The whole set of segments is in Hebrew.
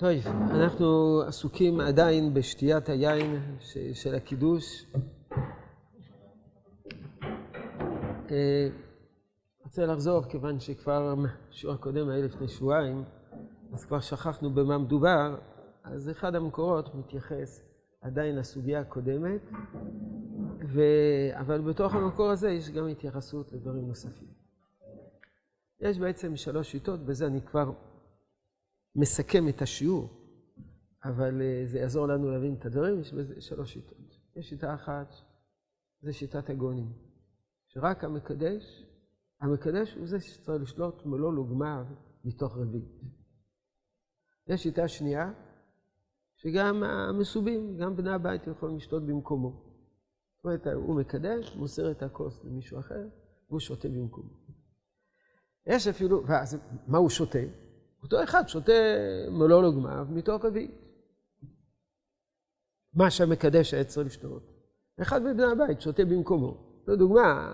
טוב, אנחנו עסוקים עדיין בשתיית היין של הקידוש. אה, רוצה לחזור, כיוון שכבר בשיעור הקודם היה לפני שבועיים, אז כבר שכחנו במה מדובר, אז אחד המקורות מתייחס עדיין לסוגיה הקודמת, ו... אבל בתוך המקור הזה יש גם התייחסות לדברים נוספים. יש בעצם שלוש שיטות, בזה אני כבר מסכם את השיעור, אבל אה, זה יעזור לנו להבין את הדברים, יש בזה שלוש שיטות. יש שיטה אחת, זה שיטת הגונים, שרק המקדש, המקדש הוא זה שצריך לשלוט מלוא לוגמיו מתוך רביעית. יש שיטה שנייה, שגם המסובים, גם בני הבית יכולים לשתות במקומו. זאת אומרת, הוא מקדש, מוסר את הכוס למישהו אחר, והוא שותה במקומו. יש אפילו, ואז מה הוא שותה? אותו אחד שותה מלוא לוגמיו מתוך רביעית. מה שהמקדש היה צריך לשתות. אחד מבני הבית שותה במקומו. זו דוגמה,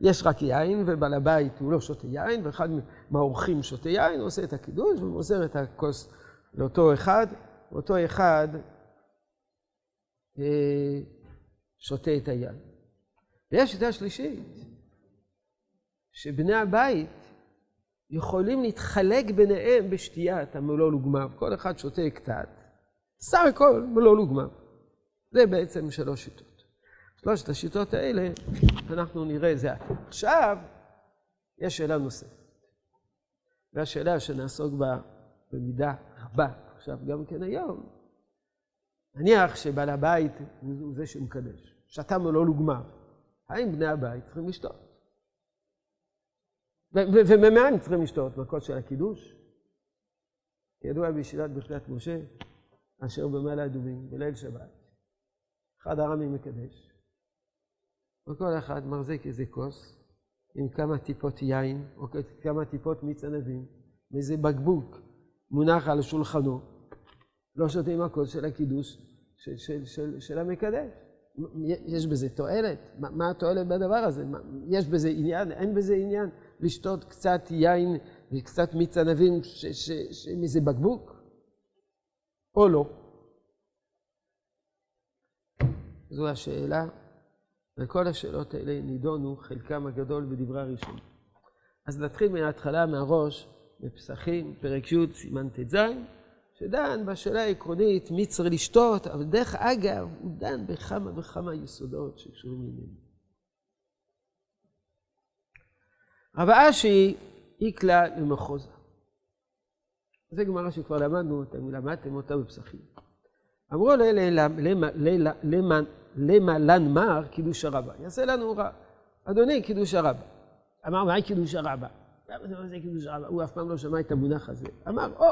יש רק יין, ובעל הבית הוא לא שותה יין, ואחד מהאורחים שותה יין, עושה את הקידוש ומוסר את הכוס לאותו אחד, ואותו אחד אה, שותה את היין. ויש שיטה שלישית, שבני הבית יכולים להתחלק ביניהם בשתיית המלוא לוגמיו. כל אחד שותה קצת, סך הכל מלוא לוגמיו. זה בעצם שלוש שיטות. שלושת השיטות האלה, אנחנו נראה זה. עכשיו, יש שאלה נוספת. והשאלה שנעסוק בה במידה רבה, עכשיו גם כן היום, נניח שבעל הבית הוא זה שמקדש, שתה מלוא לוגמיו, האם בני הבית צריכים לשתות? וממה הם צריכים לשתות? מכות של הקידוש? ידוע בישיבת ברכת משה, אשר במעלה אדומים, בליל שבת. אחד הרמים מקדש, וכל אחד מחזיק איזה כוס עם כמה טיפות יין, או כמה טיפות מיץ ענבים, מאיזה בקבוק מונח על שולחנו, לא שותה עם הכוס של הקידוש של, של, של, של המקדש. יש בזה תועלת? מה, מה התועלת בדבר הזה? מה, יש בזה עניין? אין בזה עניין? לשתות קצת יין וקצת מיץ ענבים מאיזה בקבוק? או לא? זו השאלה, וכל השאלות האלה נידונו, חלקם הגדול בדברי הראשון. אז נתחיל מההתחלה, מהראש, בפסחים, פרק י', סימן ט"ז, שדן בשאלה העקרונית מי צריך לשתות, אבל דרך אגב, הוא דן בכמה וכמה יסודות שקשורים לעניינים. רב אשי איקלה למחוזה. זה גמרא שכבר למדנו אותה, למדתם אותה בפסחים. אמרו למה מר קידוש הרבה? יעשה לנו רע. אדוני, קידוש הרבה. אמר, מהי קידוש הרבה? למה זה קידוש הרבה? הוא אף פעם לא שמע את המונח הזה. אמר, או,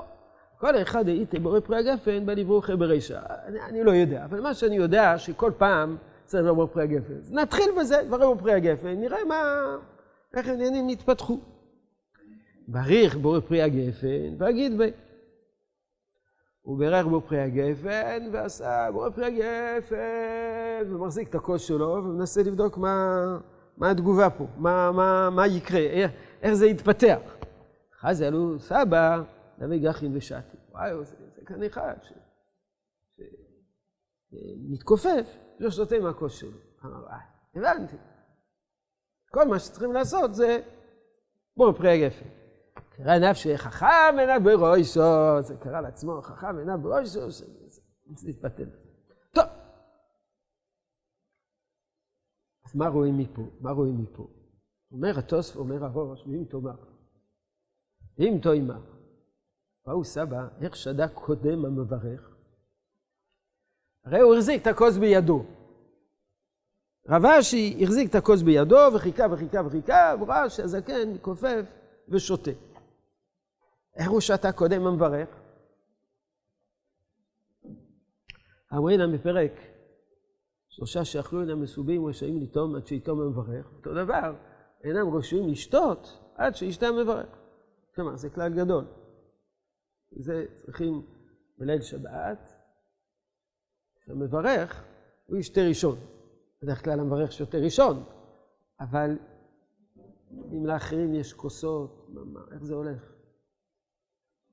כל אחד הייתי בורא פרי הגפן בלברוכי ברישא. אני, אני לא יודע, אבל מה שאני יודע, שכל פעם צריך לבוא פרי הגפן. אז נתחיל בזה, דברים בפרי הגפן, נראה מה... איך העניינים נתפתחו. בריך בורא פרי הגפן, ואגיד בי. הוא בירך בו פרי הגפן, ועשה בורא פרי הגפן, ומחזיק את הכוס שלו, ומנסה לבדוק מה, מה התגובה פה, מה, מה, מה יקרה, איך, איך זה יתפתח. חז"ל הוא סבא, נביא גחין ושתי. וואי, זה, זה כאן אחד שמתכופף, לא שותה מהכוס שלו. אמר, אה, הבנתי. כל מה שצריכים לעשות זה בור פרי הגפן. קרא נפשי חכם עיניו בראשו, זה קרא לעצמו חכם עיניו בראשו, זה להתבטל. טוב. אז מה רואים מפה? מה רואים מפה? אומר התוסף, אומר הראש, ואם תאמר, ואם תאמר, ראו סבא, איך שדה קודם המברך? הרי הוא החזיק את הכוס בידו. רב אשי החזיק את הכוס בידו וחיכה וחיכה וחיכה, והוא ראה שהזקן מתכופף ושותה. איך הוא שתה קודם המברך? אמרינא מפרק שלושה שאכלו אינם מסובים רשאים לטום עד שיטום המברך. אותו דבר, אינם רשאים לשתות עד שישתה המברך. כלומר, זה כלל גדול. זה צריכים בליל שבת, המברך הוא ישתה ראשון. בדרך כלל המברך שותה ראשון, אבל אם לאחרים יש כוסות, מה, מה, איך זה הולך?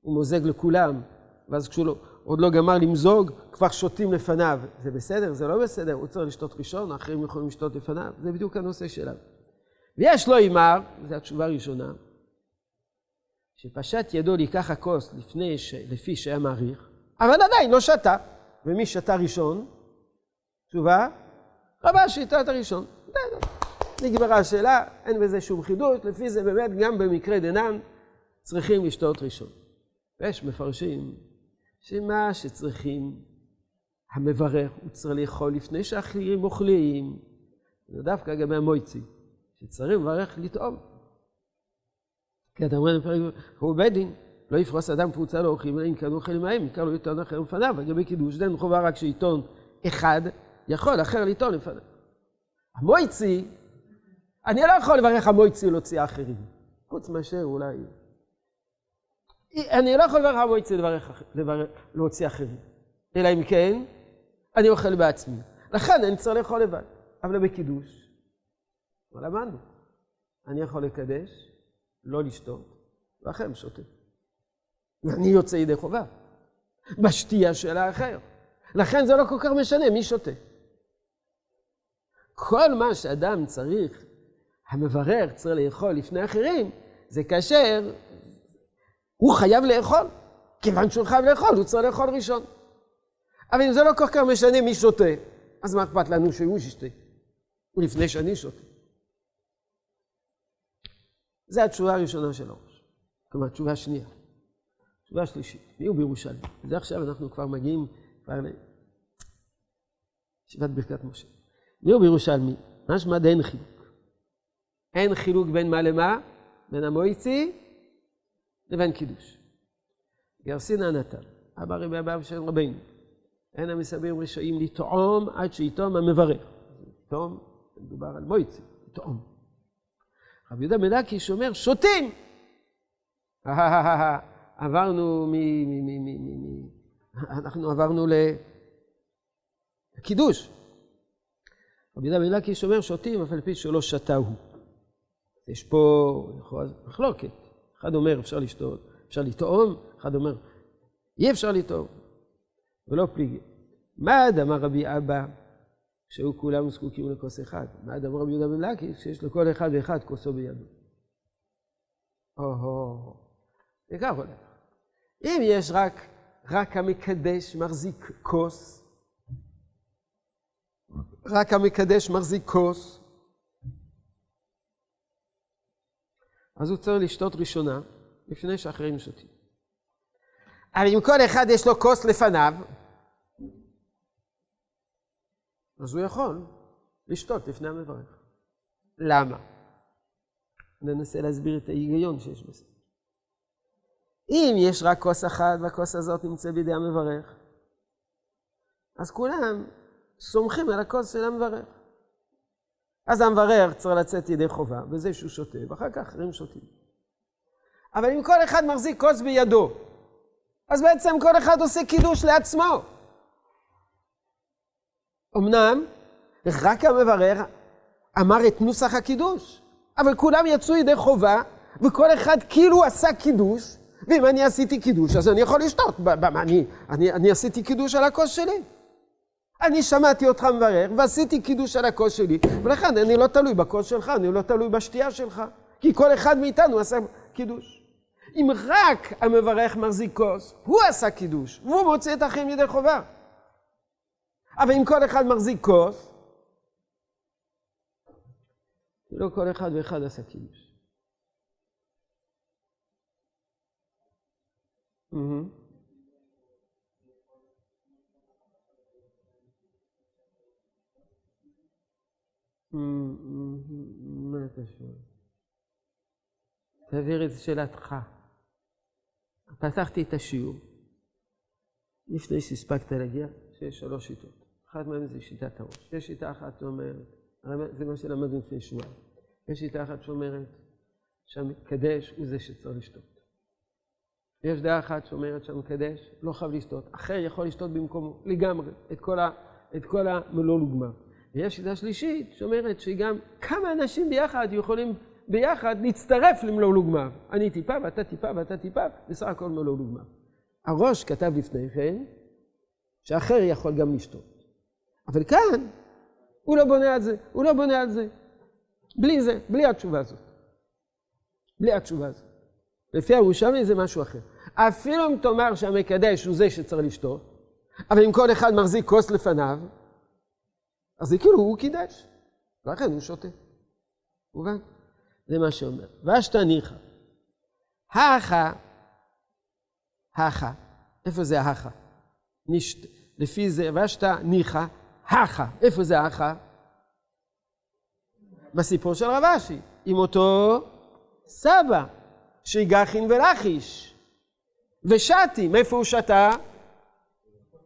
הוא מוזג לכולם, ואז כשהוא לא, עוד לא גמר למזוג, כבר שותים לפניו. זה בסדר? זה לא בסדר? הוא צריך לשתות ראשון, האחרים יכולים לשתות לפניו. זה בדיוק הנושא שלנו. ויש לו הימר, זו התשובה הראשונה, שפשט ידו לקח הכוס לפני ש... לפי שהיה מעריך, אבל עדיין לא שתה. ומי שתה ראשון? תשובה, רבה שיטה את הראשון. נגמרה השאלה, אין בזה שום חידוש, לפי זה באמת גם במקרה דנן צריכים לשתות ראשון. ויש מפרשים שמה שצריכים המברך הוא צריך לאכול לפני שאחרים אוכלים. זה דווקא לגבי המויצי, שצריך לברך לטעום. כי אתה אומר לפרק, הוא בית דין, לא יפרוס אדם קבוצה לאורחים, אלא אם כן אוכל עמהם, יקר לו עיתון אחר לפניו, לגבי קידוש, דין חובה רק שעיתון אחד יכול אחר לטעון לפניו. המויצי, אני לא יכול לברך המויצי להוציא אחרים, חוץ מאשר אולי... אני לא יכול לברך המויצי לברך, לברך, להוציא אחרים, אלא אם כן, אני אוכל בעצמי. לכן אני צריך לאכול לבד. אבל בקידוש, מה למדנו? אני יכול לקדש, לא לשתות, ואחר שותה. ואני יוצא ידי חובה. בשתייה של האחר. לכן זה לא כל כך משנה מי שותה. כל מה שאדם צריך, המברר צריך לאכול לפני אחרים, זה כאשר הוא חייב לאכול. כיוון שהוא חייב לאכול, הוא צריך לאכול ראשון. אבל אם זה לא כל כך משנה מי שותה, אז מה אכפת לנו שהוא ישתה? לפני שאני שותה. זו התשובה הראשונה של הראש. כלומר, תשובה שנייה. תשובה שלישית, מי הוא בירושלים? זה עכשיו אנחנו כבר מגיעים כבר לישיבת ברכת משה. מי הוא בירושלמי? משמע דאין חילוק. אין חילוק בין מה למה? בין המויצי לבין קידוש. גרסינא נתן, אבא רבי אבא של רבינו. אין המסבים רשאים לטעום עד שיטום המברך. לטעום, מדובר על מויצי, לטעום. רבי יהודה מלאקי שאומר, שותים! עברנו מ... אנחנו עברנו לקידוש. רבי יהודה מלאקי שאומר, שותים, אף על פי שלא שתה הוא. יש פה מחלוקת. אחד אומר, אפשר לשתות, אפשר לטעום, אחד אומר, אי אפשר לטעום, ולא פליגי. מה אמר רבי אבא? שהיו כולם זקוקים לכוס אחד. מה אמר רבי יהודה בן לקי? שיש לכל אחד ואחד כוסו בידו. או-הו, זה כך הולך. אם יש רק, רק המקדש מחזיק כוס, רק המקדש מחזיק כוס, אז הוא צריך לשתות ראשונה, לפני שאחרים שותים. אבל אם כל אחד יש לו כוס לפניו, אז הוא יכול לשתות לפני המברך. למה? ננסה להסביר את ההיגיון שיש בזה. אם יש רק כוס אחת והכוס הזאת נמצאת בידי המברך, אז כולם סומכים על הכוס של המברך. אז המברך צריך לצאת ידי חובה בזה שהוא שותה, ואחר כך אחרים שותים. אבל אם כל אחד מחזיק כוס בידו, אז בעצם כל אחד עושה קידוש לעצמו. אמנם, רק המברר אמר את נוסח הקידוש, אבל כולם יצאו ידי חובה, וכל אחד כאילו עשה קידוש, ואם אני עשיתי קידוש, אז אני יכול לשתות. אני, אני, אני עשיתי קידוש על הכוס שלי. אני שמעתי אותך מברר, ועשיתי קידוש על הכוס שלי, ולכן אני לא תלוי בכוס שלך, אני לא תלוי בשתייה שלך, כי כל אחד מאיתנו עשה קידוש. אם רק המברך מחזיק כוס, הוא עשה קידוש, והוא מוצא את האחרים ידי חובה. אבל אם כל אחד מחזיק כוס, לא כל אחד ואחד עשה קידוש. מה אתה שואל? תעביר את שאלתך. פתחתי את השיעור לפני שהספקת להגיע, שיש שלוש שיטות. אחת מהן זה שיטת הראש. יש שיטה אחת שאומרת, זה מה שלמדנו לפני שבועיים. יש שיטה אחת שאומרת שהמקדש הוא זה שצריך לשתות. יש דעה אחת שאומרת שהמקדש לא חייב לשתות, אחר יכול לשתות במקומו לגמרי את כל, ה, את כל המלוא לוגמר. ויש שיטה שלישית שאומרת שגם כמה אנשים ביחד יכולים ביחד להצטרף למלוא לוגמר. אני טיפה ואתה טיפה ואתה טיפה, בסך הכל מלוא לוגמר. הראש כתב לפני כן, שאחר יכול גם לשתות. אבל כאן, הוא לא בונה על זה, הוא לא בונה על זה. בלי זה, בלי התשובה הזאת. בלי התשובה הזאת. לפי הירושלמי זה משהו אחר. אפילו אם תאמר שהמקדש הוא זה שצריך לשתות, אבל אם כל אחד מחזיק כוס לפניו, אז זה כאילו הוא קידש, ולכן הוא שותה. מובן? זה מה שאומר. ואשתא ניחא. האחה, האחה, איפה זה? נשת, לפי זה, ואשתא ניחא, האחה, איפה זה האחה? בסיפור של רב אשי, עם אותו סבא, שיגחין ולחיש. ושתי, מאיפה הוא שתה?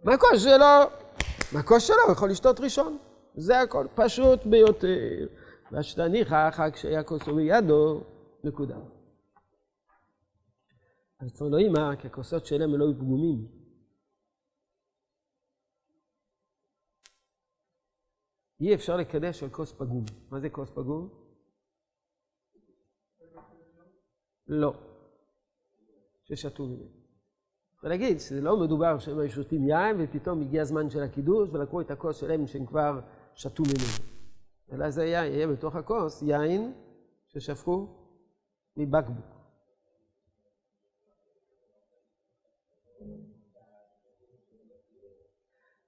מהכוס שלו. מהכוס שלו, הוא יכול לשתות ראשון. זה הכל, פשוט ביותר. והשתניך אחר כשהיה כוסו מידו, נקודה. אז צריך לא אימא, כי הכוסות שלהם לא פגומים. אי אפשר לקדש על כוס פגום. מה זה כוס פגום? לא. ששתו ממנו. להגיד שזה לא מדובר שהם היו שותים יין ופתאום הגיע הזמן של הקידוש ולקחו את הכוס שלהם שהם כבר שתו ממנו. אלא זה יהיה, יהיה בתוך הכוס יין ששפכו מבקבוק.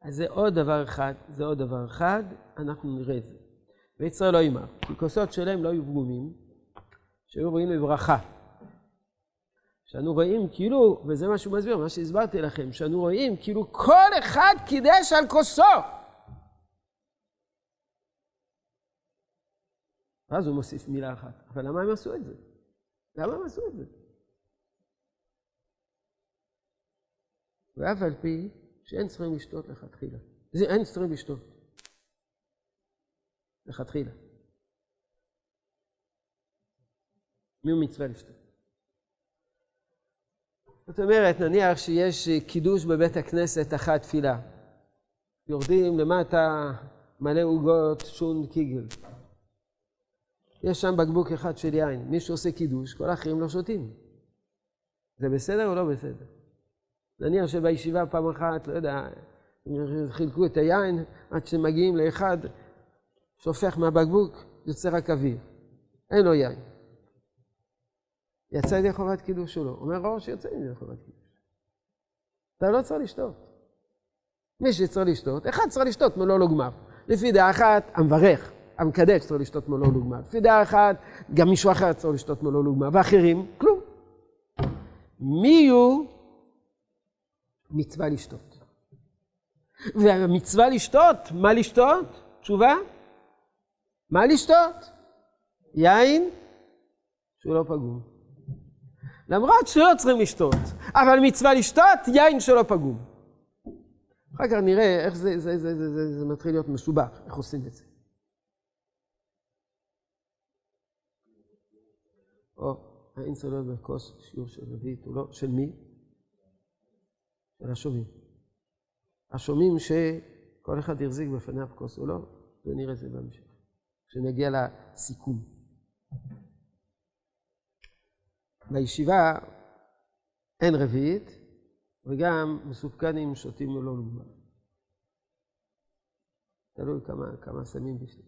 אז זה עוד דבר אחד, זה עוד דבר אחד, אנחנו נראה את זה. וישראל לא יימר, כי כוסות שלהם לא היו פגומים, שהיו רואים לברכה. שאנו רואים כאילו, וזה מה שהוא מסביר, מה שהסברתי לכם, שאנו רואים כאילו כל אחד קידש על כוסו. ואז הוא מוסיף מילה אחת. אבל למה הם עשו את זה? למה הם עשו את זה? ואף על פי שאין צריכים לשתות לכתחילה. זה אין צריכים לשתות. לכתחילה. מי הוא מצווה לשתות? זאת אומרת, נניח שיש קידוש בבית הכנסת אחת תפילה. יורדים למטה מלא עוגות שון קיגל. יש שם בקבוק אחד של יין. מי שעושה קידוש, כל האחרים לא שותים. זה בסדר או לא בסדר? נניח שבישיבה פעם אחת, לא יודע, חילקו את היין, עד שמגיעים לאחד, שופך מהבקבוק, יוצא רק אוויר. אין לו יין. יצא ידי חובת קידוש לא? אומר ראש שיוצא ידי חובת קידוש. אתה לא צריך לשתות. מי שצריך לשתות, אחד צריך לשתות מלוא לא גמר. לפי דעה אחת, המברך. המקדש צריך לשתות מלוא לוגמה. לפי דעה אחת, גם מישהו אחר צריך לשתות מלוא לוגמה, ואחרים, כלום. מי הוא מצווה לשתות? והמצווה לשתות, מה לשתות? תשובה? מה לשתות? יין שהוא לא פגום. למרות שלא צריכים לשתות, אבל מצווה לשתות יין שלא פגום. אחר כך נראה איך זה, זה, זה, זה, זה, זה מתחיל להיות מסובך, איך עושים את זה. או האין צולל בכוס שיעור של רביעית, הוא לא, של מי? של השומעים. השומעים שכל אחד יחזיק בפניו כוס או לא, ונראה את זה בהמשך, כשנגיע לסיכום. בישיבה אין רביעית, וגם מסופקנים שותים ללא לוגמה. תלוי כמה, כמה שמים בשביל.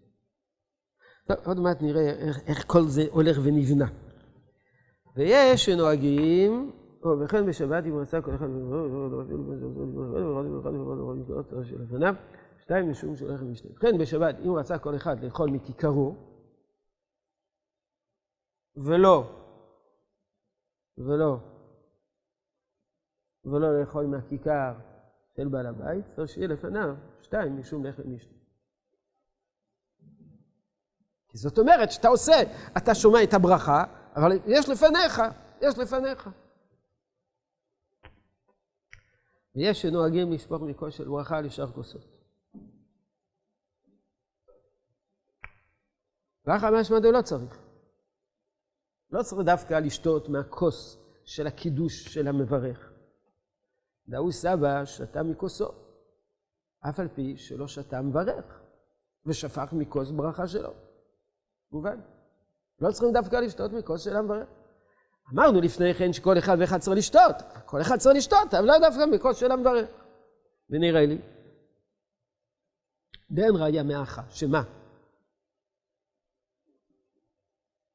טוב, עוד מעט נראה איך, איך כל זה הולך ונבנה. ויש שנוהגים, וכן בשבת אם עשה כל אחד לפניו, שתיים משום שהולך למשנה. וכן בשבת אם רצה כל אחד לאכול מכיכרו, ולא, ולא, ולא לאכול מהכיכר של בעל הבית, צריך שיהיה לפניו שתיים משום לחם משנה. כי זאת אומרת שאתה עושה, אתה שומע את הברכה, אבל יש לפניך, יש לפניך. ויש שנוהגים לשפוך מכוס של ברכה לשאר כוסות. ואחר משמע לא צריך. לא צריך דווקא לשתות מהכוס של הקידוש של המברך. דאו סבא שתה מכוסו, אף על פי שלא שתה מברך, ושפך מכוס ברכה שלו. מובן. לא צריכים דווקא לשתות מכוס של המברך. אמרנו לפני כן שכל אחד ואחד צריך לשתות. כל אחד צריך לשתות, אבל לא דווקא מכוס של המברך. ונראה לי, דאין ראיה מאחה, שמה?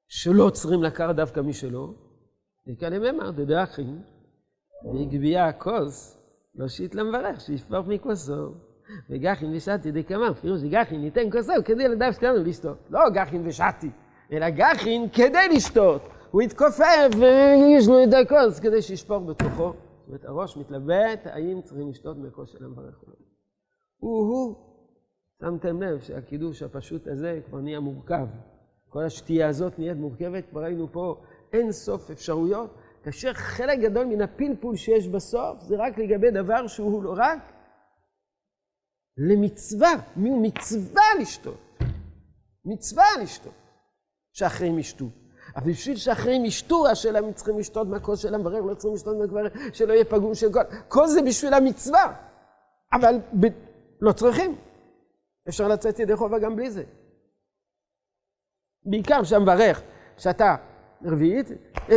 שלא עוצרים לקחת דווקא מי שלא, וכאן הם אמר, דדאחין, והגביה הכוס, לא שיט למברך, שישפוך מכוסו. וגחין ושתי דקאמר, פירוש גחין ניתן כוסו כדי לדף שלנו לשתות. לא גחין ושתי, אלא גחין כדי לשתות. הוא התכופף ויש לו את הכוס כדי שישפוך בתוכו. זאת אומרת, הראש מתלבט, האם צריכים לשתות מכוס של המברך או לא. הוא-הוא, שמתם לב שהקידוש הפשוט הזה כבר נהיה מורכב. כל השתייה הזאת נהיית מורכבת, כבר ראינו פה אין סוף אפשרויות, כאשר חלק גדול מן הפלפול שיש בסוף זה רק לגבי דבר שהוא לא רק למצווה, מי הוא מצווה לשתות. מצווה לשתות, שאחרים ישתו. אבל בשביל שאחרים ישתו, השאלה אם צריכים לשתות מהכוס של המברר, לא צריכים לשתות מהכוס שלא יהיה פגום של כל... כל זה בשביל המצווה, אבל ב... לא צריכים. אפשר לצאת ידי חובה גם בלי זה. בעיקר שהמברך, שאתה רביעית,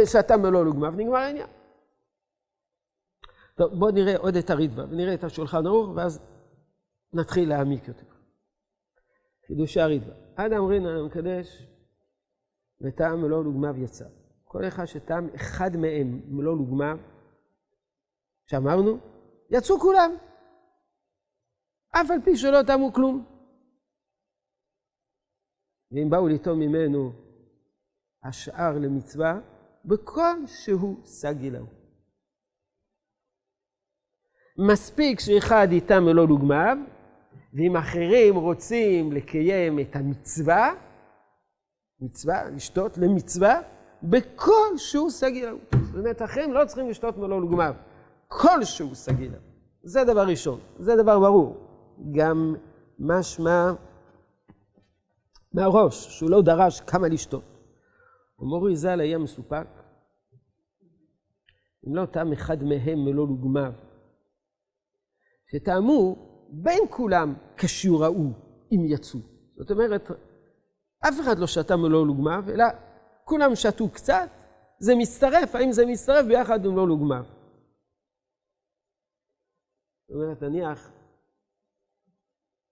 שאתה מלוא לוגמיו, נגמר העניין. טוב, בואו נראה עוד את הרידווה, ונראה את השולחן ערוך, ואז נתחיל להעמיק יותר. חידושי הרידווה. אדם רינה המקדש וטעם מלוא לוגמיו יצא. כל אחד שטעם אחד מהם מלוא לוגמיו, שאמרנו, יצאו כולם. אף על פי שלא טעמו כלום. ואם באו לטעום ממנו השאר למצווה, בכל שהוא סגי להו. מספיק שאחד איתם מלוא דוגמיו, ואם אחרים רוצים לקיים את המצווה, מצווה, לשתות למצווה, בכל שהוא סגי להו. זאת אומרת, אחרים לא צריכים לשתות מלוא דוגמיו, כל שהוא סגי להו. זה דבר ראשון, זה דבר ברור. גם משמע מהראש, שהוא לא דרש כמה לשתות. ומורי ז"ל היה מסופק, אם לא טעם אחד מהם מלוא לוגמיו, שטעמו בין כולם כשיעור ההוא, אם יצאו. זאת אומרת, אף אחד לא שתה מלוא לוגמיו, אלא כולם שתו קצת, זה מצטרף, האם זה מצטרף ביחד עם מלוא לוגמיו. זאת אומרת, נניח,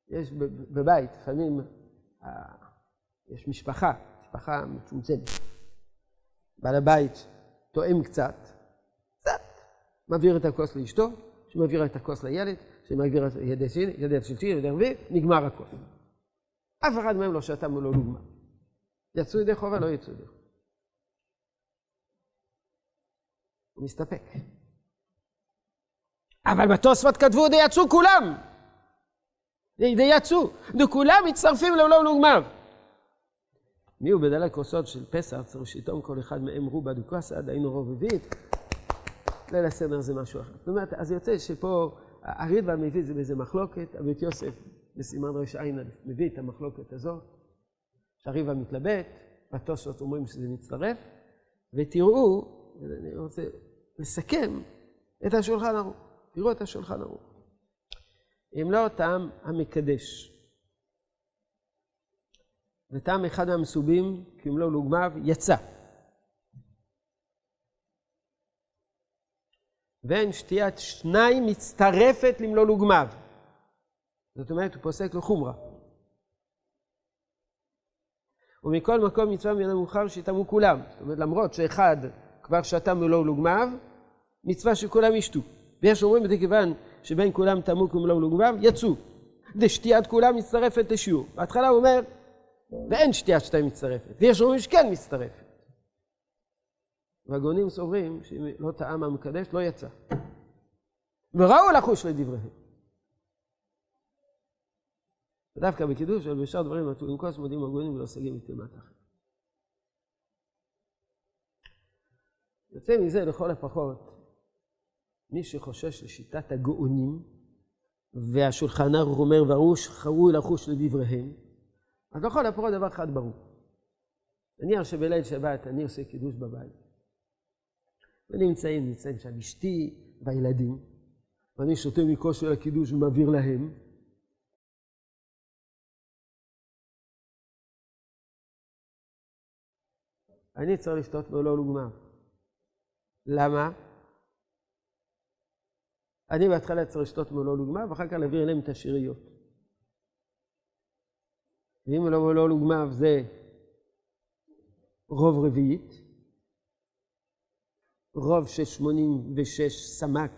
יש בבית, לפעמים יש משפחה, משפחה מצומצמת. בעל הבית תואם קצת, קצת, מעביר את הכוס לאשתו, שמעביר את הכוס לילד, שמעביר את ידי שני, ידי השלישי, ידי הרביעי, נגמר הכוס. אף אחד מהם לא שתה מולו דוגמה. יצאו ידי חובה, לא יצאו ידי חובה. הוא מסתפק. אבל בתוספות כתבו די יצאו כולם. די יצאו. וכולם מצטרפים לעולם לוגמיו. מי הוא בדלת כוסות של פסח, צריך שטעום כל אחד מהם רובה דוקסה, דהיינו רובבית. ליל הסדר זה משהו אחר. זאת אומרת, אז יוצא שפה הרידב"א מביא את זה באיזה מחלוקת, הבית יוסף בסימן רע"א מביא את המחלוקת הזאת, שהרידב"א מתלבט, בתוספות אומרים שזה מצטרף, ותראו, אני רוצה לסכם את השולחן ערוך. תראו את השולחן ערוך. אם לא טעם המקדש. וטעם אחד מהמסובים, כמלוא לוגמיו, יצא. ואין שתיית שניים מצטרפת למלוא לוגמיו. זאת אומרת, הוא פוסק לחומרה. ומכל מקום מצווה מן המאוחר שיטעמו כולם. זאת אומרת, למרות שאחד כבר שתה מלוא לוגמיו, מצווה שכולם ישתו. ויש אומרים את זה כיוון שבין כולם טעמו כמלוא לוגמיו, יצאו. דשתיית כולם מצטרפת לשיעור. בהתחלה הוא אומר, ואין שתיית שתיים מצטרפת. ויש אומרים שכן מצטרפת. והגאונים סוברים שאם לא טעם המקדש, לא יצא. וראו לחוש לדבריהם. ודווקא בקידוש, אבל בשאר דברים, עם כוס מודיעים הגאונים ולא סגים מטומאת אחרת. יוצא מזה לכל הפחות, מי שחושש לשיטת הגאונים, והשולחן ערוך אומר, וראו לחוש לדבריהם, אז לכל הפחות דבר אחד ברור. נניח שבליל שבת אני עושה קידוש בבית. ונמצאים, נמצאים שם אשתי והילדים, ואני שותה מכוס של הקידוש ומעביר להם. אני צריך לשתות מלוא לוגמיו. למה? אני בהתחלה צריך לשתות מלוא לוגמה, ואחר כך להעביר אליהם את השאריות. ואם מלוא לא לוגמה זה רוב רביעית, רוב של 86 סמ"ק,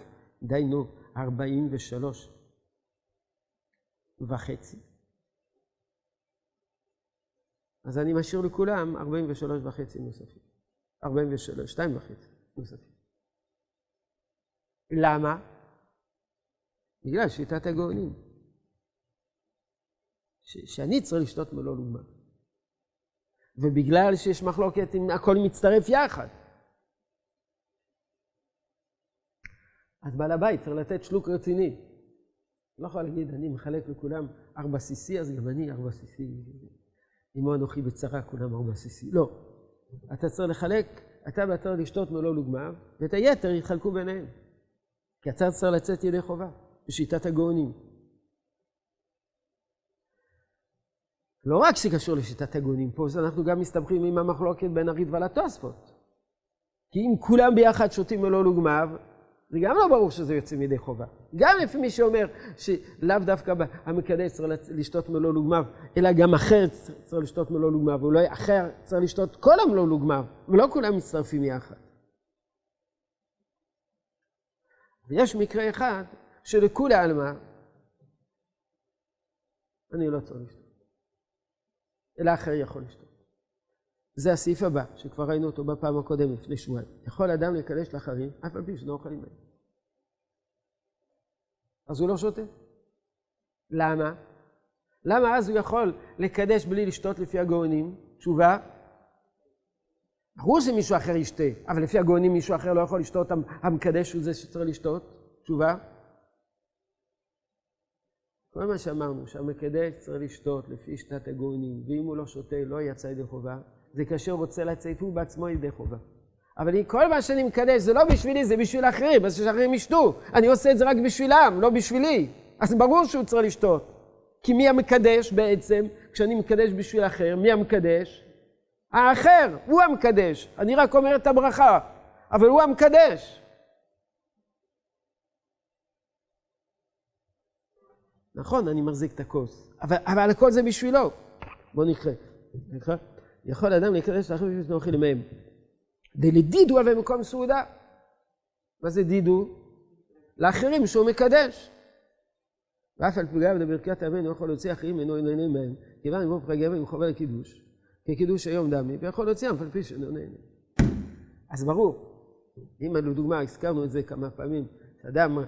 דהיינו 43 וחצי. אז אני משאיר לכולם 43 וחצי נוספים. 43, 2 וחצי נוספים. למה? בגלל שיטת הגאונים. ש- שאני צריך לשתות מלוא לוגמה. ובגלל שיש מחלוקת אם הכל מצטרף יחד. אז בעל הבית צריך לתת שלוק רציני. לא יכול להגיד, אני מחלק לכולם 4 cc, אז גם אני 4 cc. אמו אנוכי בצרה, כולם 4 cc. לא. אתה צריך לחלק, אתה ואתה לשתות מלוא לוגמה, ואת היתר יתחלקו ביניהם. כי אתה צריך לצאת ידי חובה, בשיטת הגאונים. לא רק שקשור לשיטת הגאונים, פה אנחנו גם מסתבכים עם המחלוקת בין הריטב"א לתוספות. כי אם כולם ביחד שותים מלוא לוגמיו, זה גם לא ברור שזה יוצא מידי חובה. גם לפי מי שאומר שלאו דווקא המקדש צריך לשתות מלוא לוגמיו, אלא גם אחר צריך לשתות מלוא לוגמיו, ואולי אחר צריך לשתות כל המלוא לוגמיו, ולא כולם מצטרפים יחד. ויש מקרה אחד שלכולי עלמא, אני לא צריך לשתות, אלא אחר יכול לשתות. זה הסעיף הבא, שכבר ראינו אותו בפעם הקודמת, לפני שבועיים. יכול אדם לקדש לאחרים, אף על פי שאינו אוכל עמהם. אז הוא לא שותה. למה? למה אז הוא יכול לקדש בלי לשתות לפי הגאונים? תשובה, ברור שמישהו אחר ישתה, אבל לפי הגאונים מישהו אחר לא יכול לשתות, המקדש הוא זה שצריך לשתות. תשובה, כל מה שאמרנו, שהמקדש צריך לשתות לפי שיטת הגאונים, ואם הוא לא שותה, לא יצא ידי חובה, זה כאשר הוא רוצה לצאת, הוא בעצמו ידי חובה. אבל כל מה שאני מקדש זה לא בשבילי, זה בשביל אחרים, אז שאחרים ישתו. אני עושה את זה רק בשבילם, לא בשבילי. אז ברור שהוא צריך לשתות. כי מי המקדש בעצם? כשאני מקדש בשביל אחר, מי המקדש? האחר, הוא המקדש. אני רק אומר את הברכה, אבל הוא המקדש. נכון, אני מחזיק את הכוס, אבל, אבל הכל זה בשבילו. בואו נקרא. נקרא. יכול אדם להיכנס לאחרים לפני אוכל ימיהם. דלדידו הווה מקום סעודה. מה זה דידו? לאחרים שהוא מקדש. ואף על פי גב בברכת אבינו יכול להוציא אחרים אינו נהנה מהם, כיוון אם פרק גבר עם חובה לקידוש, כקידוש היום דמי, ויכול להוציאם אף על פי שאינו נהנה. אז ברור, אם לדוגמה הזכרנו את זה כמה פעמים, שאדם,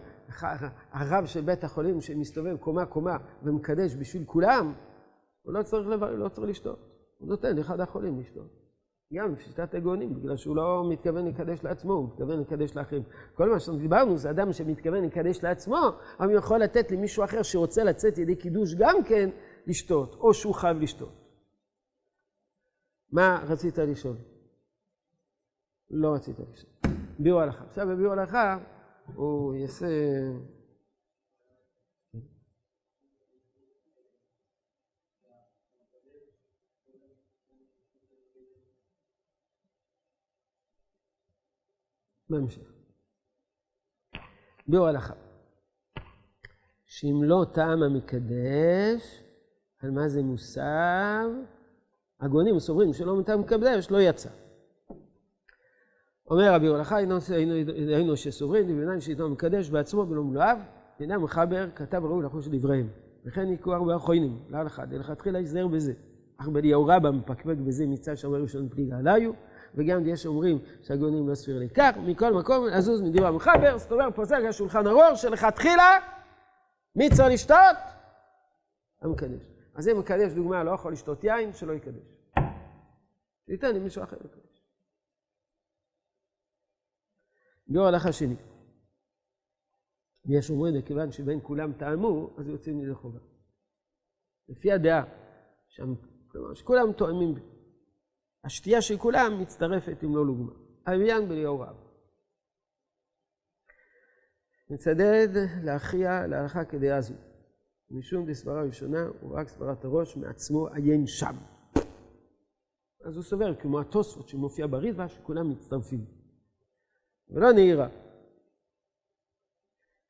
הרב של בית החולים שמסתובב קומה קומה ומקדש בשביל כולם, הוא לא צריך. לא צריך לשתות, הוא נותן לאחד החולים לשתות. גם בשיטת הגאונים, בגלל שהוא לא מתכוון לקדש לעצמו, הוא מתכוון לקדש לאחרים. כל מה שדיברנו זה אדם שמתכוון לקדש לעצמו, אבל הוא יכול לתת למישהו אחר שרוצה לצאת ידי קידוש גם כן לשתות, או שהוא חייב לשתות. מה רצית לשאול? לא רצית לשאול. ביאור הלכה. עכשיו בביאור הלכה הוא יעשה... בהמשך. ביאור הלכה. שאם לא טעם המקדש, על מה זה מוסב? הגאונים סוברים שלא מטעם מקדש, לא יצא. אומר רבי הולכה, היינו שסוברים, דבינן שאיתו מקדש בעצמו ולא מלואיו, אינה מחבר, כתב ראוי לחוש דבריהם. וכן יקרו הרבה אחרונים, להלכה, דלכתחילה יזהר בזה. אך בליהו רבא מפקפק בזה מצד שאומר ראשון פליגה עליו, וגם יש אומרים שהגאונים לא סביר לכך, מכל מקום לזוז מדבר המחבר, זאת אומרת פוסק השולחן ערוך שלכתחילה מי צריך לשתות? המקדש. אז אם מקדש דוגמה לא יכול לשתות יין, שלא יקדש. ניתן למישהו אחר לקדש. ביור הלכה שני. ויש אומרים, מכיוון שבין כולם טעמו, אז יוצאים מזה חובה. לפי הדעה, שם, כלומר, שכולם תואמים השתייה של כולם מצטרפת עם לא לוגמה. אביין בליאור רב. מצדד להכריע להלכה כדעה זו. משום דסברה ראשונה הוא רק סברת הראש מעצמו עיין שם. אז הוא סובר כמו התוספות שמופיע בריבה שכולם מצטרפים. ולא נהירה.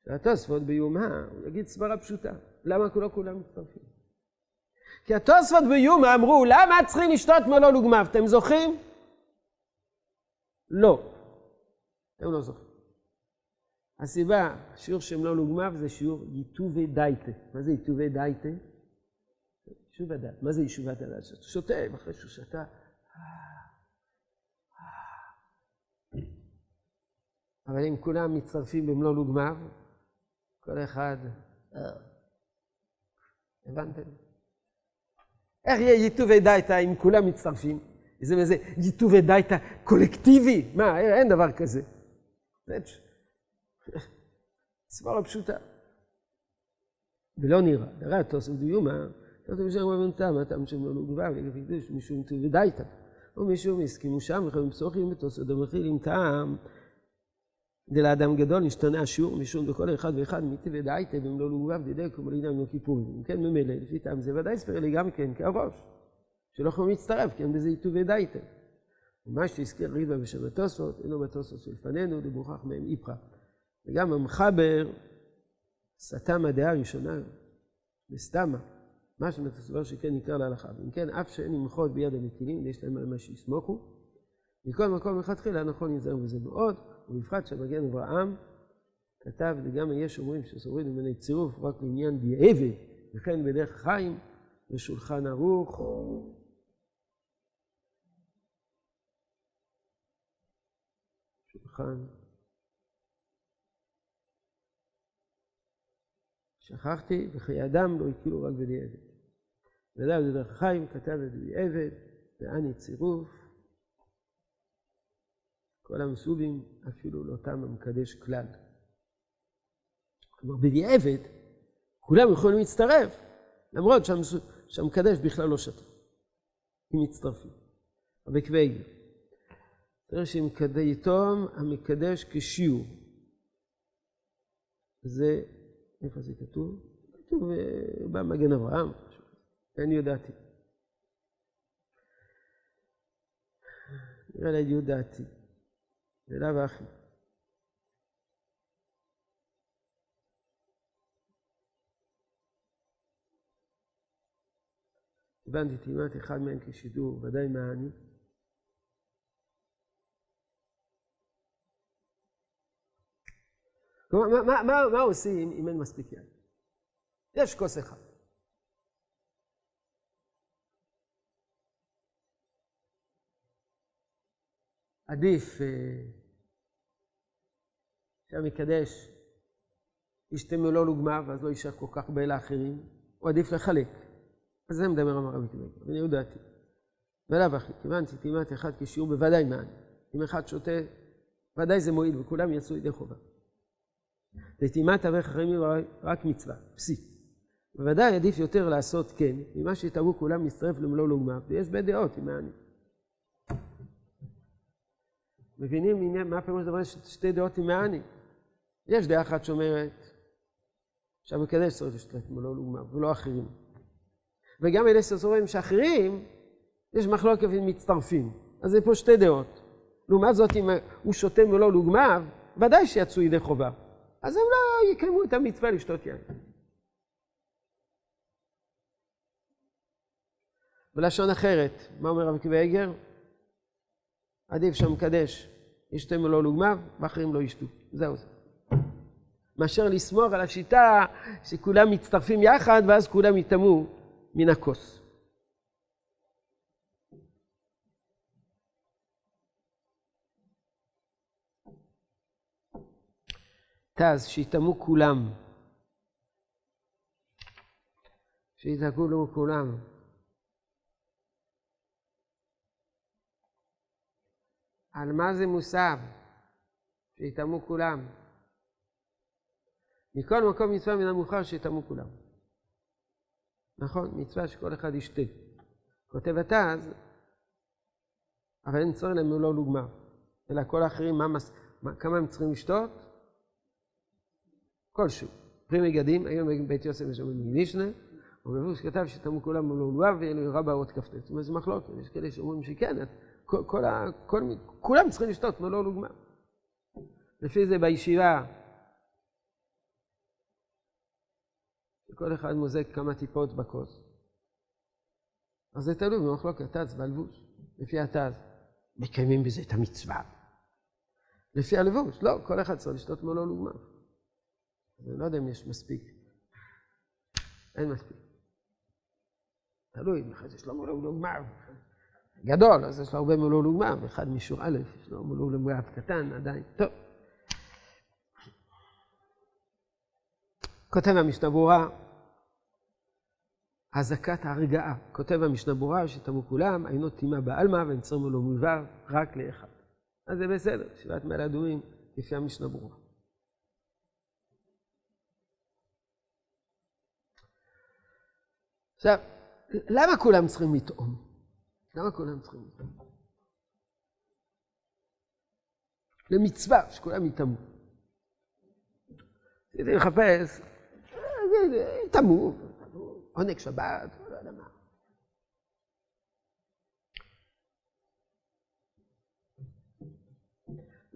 התוספות ביומא, הוא יגיד סברה פשוטה. למה לא כולם מצטרפים? כי התוספות ביומא אמרו, למה צריכים לשתות מלוא לוגמיו? אתם זוכרים? לא. הם לא זוכרים. הסיבה, השיעור שהם לא לוגמיו זה שיעור ייטובי דייטה. מה זה ייטובי דייטה? יישוב הדעת. מה זה יישוב הדעת? שאתה שותה, אחרי שהוא שתה... אבל אם כולם מצטרפים במלוא לוגמיו, כל אחד... הבנתם? איך יהיה ייטובי דייטה אם כולם מצטרפים? זה איזה ייטובי דייטה קולקטיבי? מה, אין דבר כזה. סברה פשוטה. ולא נראה. דרא תוסף דיומא, תוסף משם רבנתם, הטעם שם לא נוגבה, ולפי קידוש משום ייטובי דייטה. ומשום הסכימו שם, וחיים פסוחים בתוספות המכילים טעם. דלאדם גדול נשתנה השיעור משום דכל אחד ואחד מטבע דאייתא במלוא לוגביו כמו לעניין יום כיפורים. אם כן ממילא, לפי טעם זה ודאי ספר לי גם כן כהראש, שלא יכולים להצטרף, כי אין בזה עיטובי דאייתא. ומה שהזכיר ריבה בשם התוספות, אינו בתוספות שלפנינו, דמוכח מהם איפכא. וגם המחבר סתם הדעה הראשונה, וסתמה, מה שמתסבר שכן ניכר להלכה. אם כן, אף שאין למחות ביד המטילים, ויש להם על מה שיסמוכו, מכל מקום מלכתחילה נכון להיזהר בזה מאוד. ובפרט שהמגן אברהם כתב, וגם יש אומרים שסוברים ממני צירוף רק לעניין דיעבד, וכן בדרך חיים, ושולחן ערוך. שולחן. שכחתי, וחיי אדם לא הכירו רק בדיעבד. ואדם זה דרך חיים, כתב את דיעבד, ואני צירוף. כל המסובים אפילו לא תם המקדש כלל. כלומר, בדיעבד, כולם יכולים להצטרף, למרות שהמקדש בכלל לא שתה. הם מצטרפים. בקוויגר. תראה שאם כדאיתום המקדש כשיעור. זה, איפה זה כתוב? כתוב אה, במגן אברהם, אני יודעתי. נראה לי יודעתי. בלאו הכי. הבנתי טעימת אחד מהם כשידור, ודאי מעני. כלומר, מה, מה, מה, מה עושים אם אין מספיק יין? יש כוס אחד. עדיף אה, שהמקדש ישתה מלוא לוגמיו, ואז לא יישאר כל כך הרבה לאחרים, או עדיף לחלק. אז זה מדבר אמר רבי תימא, ואני יודעתי. ולאו הכי, כיוון שטימאת אחד כשיעור בוודאי מעניין. אם אחד שותה, ודאי זה מועיל, וכולם יצאו ידי חובה. לטימאת אברך אחרים רק מצווה, פסיק. בוודאי עדיף יותר לעשות כן, ממה שיתארו כולם להצטרף למלוא לוגמיו, ויש בית דעות עם מעניין. מבינים מה פירוש דבר שתי דעות עם מעני. יש דעה אחת שאומרת שהמקדש צריך להשתלט מולו לאומה, ולא אחרים. וגם אלה שסוברים שאחרים, יש מחלוקת אם מצטרפים. אז זה פה שתי דעות. לעומת זאת, אם הוא שותה מלוא לוגמיו, ודאי שיצאו ידי חובה. אז הם לא יקיימו את המצווה לשתות יין. בלשון אחרת, מה אומר רבי עקיבא איגר? עדיף שהמקדש ישתה מלוא לוגמיו, ואחרים לא ישתו. זהו זה. מאשר לסמוך על השיטה שכולם מצטרפים יחד, ואז כולם יטמאו מן הכוס. תז, שיטמאו כולם. שיתקעו כולם. על מה זה מוסב? שיטמאו כולם. מכל מקום מצווה מן המאוחר שיטמאו כולם. נכון, מצווה שכל אחד ישתה. כותב התז, אבל אין צורך להם לא לוגמר. אלא כל האחרים, מה, מס... מה, כמה הם צריכים לשתות? כלשהו. פרי מגדים, היום בבית יוסף יש שם מגנישנה, או בבוש כתב שטמאו כולם לא לוגמר ואלו רבה עוד כ"ט. זאת אומרת, זה מחלוקת, יש כאלה שאומרים שכן, כל, כל, כל, כולם צריכים לשתות מלוא לוגמה. לפי זה בישיבה, כל אחד מוזג כמה טיפות בכוס. אז זה תלוי במחלוקת תז והלבוש. לפי התז, מקיימים בזה את המצווה. לפי הלבוש, לא, כל אחד צריך לשתות מלוא לוגמה. אני לא יודע אם יש מספיק. אין מספיק. תלוי, זה יש לו מלוא לוגמה. גדול, אז יש לו הרבה מלוא לוגמה, ואחד משור א', יש לו מלוא לוגמה קטן עדיין. טוב. כותב המשנה ברורה, אזעקת ההרגעה. כותב המשנה ברורה שתמו כולם, היינו טימה בעלמא ונצרמו לו מובא רק לאחד. אז זה בסדר, שבעת מעלה אדומים, לפי המשנה ברורה. עכשיו, למה כולם צריכים לטעום? למה כולם צריכים לטעום? למצווה, שכולם יטעמו. רציתי לחפש, טעמו, עונג שבת, לא יודע מה.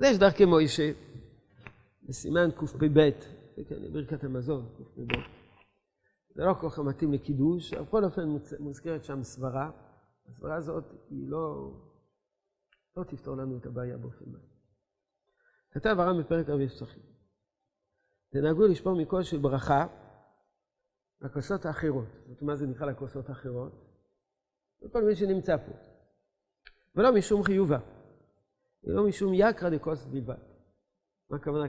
יש דרכי מוישה, בסימן קפ"ב, ברכת המזון, קפ"ב. זה לא כל כך מתאים לקידוש, אבל בכל אופן מוזכרת שם סברה. הסברה הזאת היא לא, לא תפתור לנו את הבעיה באופן מלא. כתב הר"ם בפרק רבי פסחים. תנהגו לשמור מכל של ברכה לכוסות האחרות. זאת אומרת, זה נקרא לכוסות האחרות? לכל מי שנמצא פה. ולא משום חיובה. ולא משום יקרא דקוס בלבד. מה הכוונה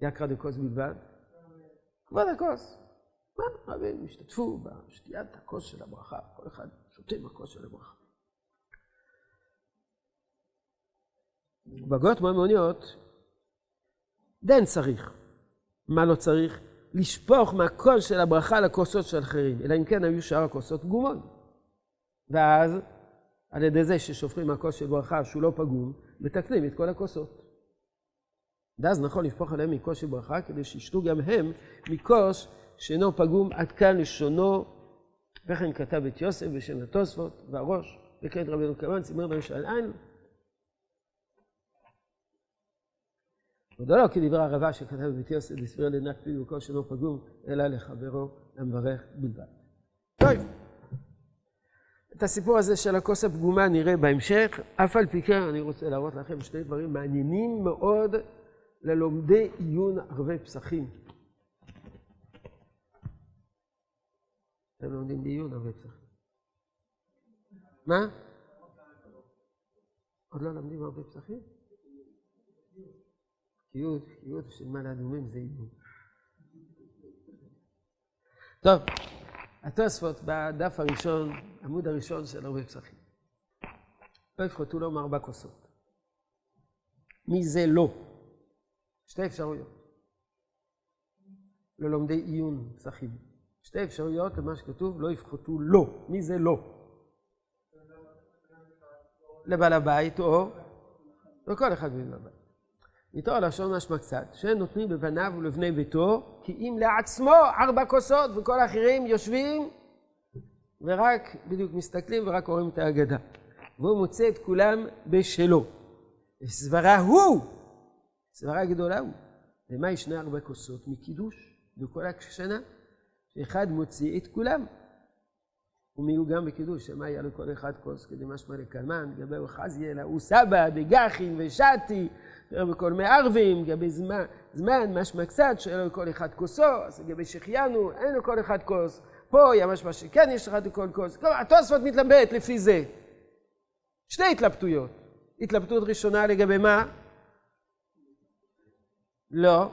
יקרא דקוס בלבד? כבוד הכוס. מה? רבים השתתפו בשתיית הכוס של הברכה. כל אחד שותה מהכוס של הברכה. בגויות מימוניות, דן צריך. מה לא צריך? לשפוך מהקול של הברכה לכוסות של אחרים, אלא אם כן היו שאר הכוסות פגומות. ואז, על ידי זה ששופכים מהכוס של ברכה שהוא לא פגום, מתקנים את כל הכוסות. ואז נכון לשפוך עליהם מכוס של ברכה, כדי שישתו גם הם מכוס שאינו פגום עד כאן לשונו, וכן כתב את יוסף בשם התוספות והראש, וכן רבינו כמובן, צימר במשל עין. ודאי לא כדברי הרבה שכתב בבית יוסף, לסביר לנק פיו וכל שאינו פגום, אלא לחברו המברך בלבד. טוב. את הסיפור הזה של הכוס הפגומה נראה בהמשך, אף על פי כן אני רוצה להראות לכם שני דברים מעניינים מאוד ללומדי עיון ערבי פסחים. אתם לומדים עיון ערבי פסחים. מה? עוד לא לומדים ערבי פסחים? קיוט של מעלה אדומים זה עיון. טוב, התוספות בדף הראשון, עמוד הראשון של הרבה פסחים. לא יפחתו לו מארבע כוסות. מי זה לא? שתי אפשרויות. ללומדי עיון פסחים. שתי אפשרויות למה שכתוב, לא יפחתו לא. מי זה לא? לבעל הבית או לכל אחד מבעל הבית. איתו הלשון משמע קצת, שנותנים לבניו ולבני ביתו, כי אם לעצמו ארבע כוסות וכל האחרים יושבים ורק בדיוק מסתכלים ורק קוראים את ההגדה. והוא מוצא את כולם בשלו. סברה הוא, סברה גדולה הוא. למה ישנה ארבע כוסות? מקידוש בכל השנה, שאחד מוציא את כולם. הוא גם בקידוש, שמה היה לכל אחד כוס, כדי משמע לקלמן, לגבי חזיאל, הוא סבא, דגחין ושתי, בכל מערבים, לגבי זמן, זמן משמע קצת, שאין לכל אחד כוסו, אז לגבי שהחיינו, אין לכל אחד כוס. פה היה משמע שכן יש לך לכל כוס. כלומר, התוספות מתלבט לפי זה. שתי התלבטויות. התלבטות ראשונה לגבי מה? לא.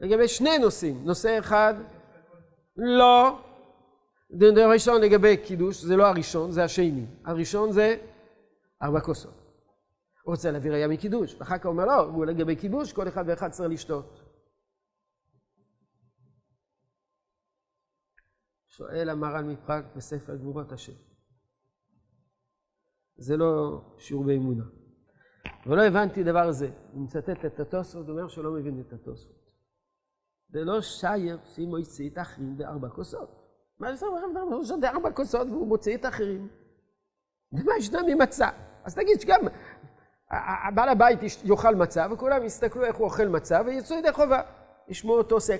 לגבי שני נושאים. נושא אחד, לא. ראשון לגבי קידוש, זה לא הראשון, זה השני. הראשון זה ארבע כוסות. הוא רוצה להביא ראייה מקידוש, ואחר כך הוא אומר לא, הוא לגבי קידוש, כל אחד ואחד צריך לשתות. שואל המהר"ל מפראג בספר גבורות השם. זה לא שיעור באמונה. ולא הבנתי דבר זה. הוא מצטט את התוספות, אומר שהוא לא מבין את התוספות. זה לא שייר שאם הוא יצא את האחרים בארבע כוסות. מה זה אומר? הוא שותה ארבע כוסות והוא מוציא את האחרים. ומה ישנם ממצה? אז תגיד שגם בעל הבית יאכל מצה, וכולם יסתכלו איך הוא אוכל מצה, ויצאו ידי חובה. ישמעו אותו עושה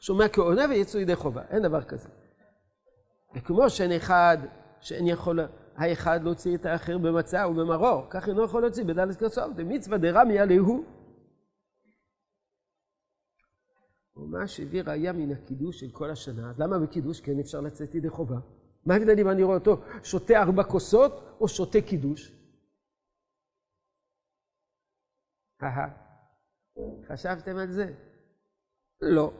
שומע כעונה ויצאו ידי חובה. אין דבר כזה. וכמו שאין אחד, שאין יכול האחד להוציא את האחר במצה ובמרור, כך אינו יכול להוציא בדלת כסוף, דמצווה דרמיה להו. ומה שהביא ראיה מן הקידוש של כל השנה, אז למה בקידוש כן אפשר לצאת ידי חובה? מה ההבדל אם אני רואה אותו שותה ארבע כוסות או שותה קידוש? אהה, חשבתם על זה? לא.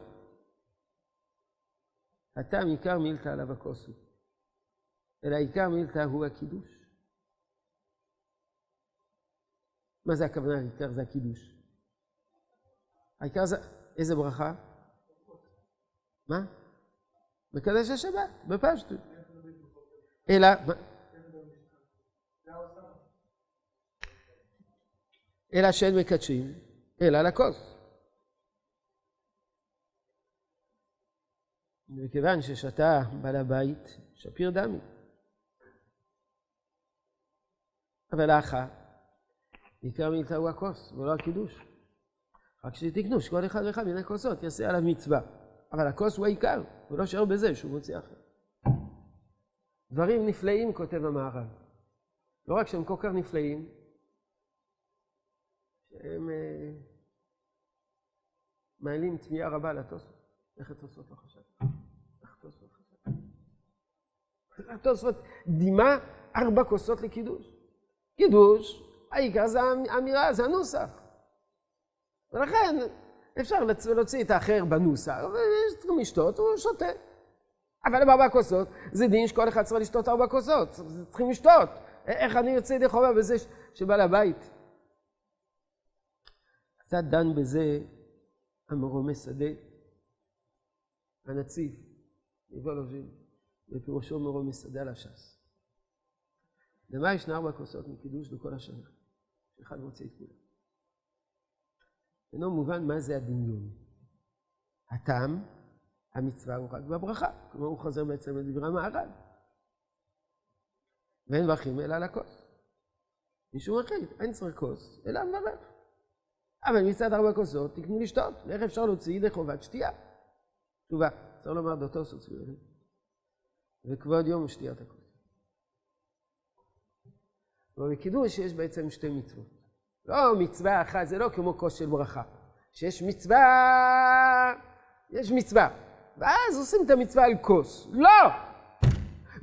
הטעם עיקר מילתא עליו הכוס הוא. אלא עיקר מילתא הוא הקידוש. מה זה הכוונה עיקר זה הקידוש? העיקר זה, איזה ברכה? מה? מקדש השבת, בפשטות. אלא, אלא שאין מקדשים, אלא על הכוס. וכיוון ששתה בעל הבית, שפיר דמי. אבל האחת, עיקר מאיתה הוא הכוס, ולא הקידוש. רק שתקנו שכל אחד ואחד מן הכוסות יעשה עליו מצווה. אבל הכוס הוא העיקר, הוא לא שואר בזה שהוא מוציא אחר. דברים נפלאים, כותב המערב. לא רק שהם כל כך נפלאים, שהם אה, מעלים תמיהה רבה לתוספות. איך התוספות לא חשב? איך התוספות חשב? התוספות דימה ארבע כוסות לקידוש. קידוש, העיקר זה האמירה, זה הנוסח. ולכן אפשר להוציא את האחר בנוסח, וצריכים לשתות, הוא שותה. אבל בארבע כוסות, זה דין שכל אחד צריך לשתות ארבע כוסות, צריכים לשתות. איך אני יוצא ידי חובה בזה שבא לבית? קצת דן בזה המרומי שדה, הנציב, מוולוז'ין, בפירושו מרומי שדה על הש"ס. למה ישנה ארבע כוסות מקידוש בכל השנה? שאחד מוציא את כולם. אינו מובן מה זה הדמיון. הטעם, המצווה הוא רק בברכה, כלומר הוא חוזר בעצם לדברי המערב. ואין מברכים אלא על הכוס. מישהו מחליט, אין צריך כוס, אלא מברך. אבל מצד ארבע כוסות תקנו לשתות, ואיך אפשר להוציא ידי חובת שתייה? תשובה, צריך לומר דותו סוציאלי. וכבוד יום שתיית הכוס. כלומר, בקידוש יש בעצם שתי מצוות. לא מצווה אחת, זה לא כמו כוס של ברכה. שיש מצווה, יש מצווה. ואז עושים את המצווה על כוס. לא!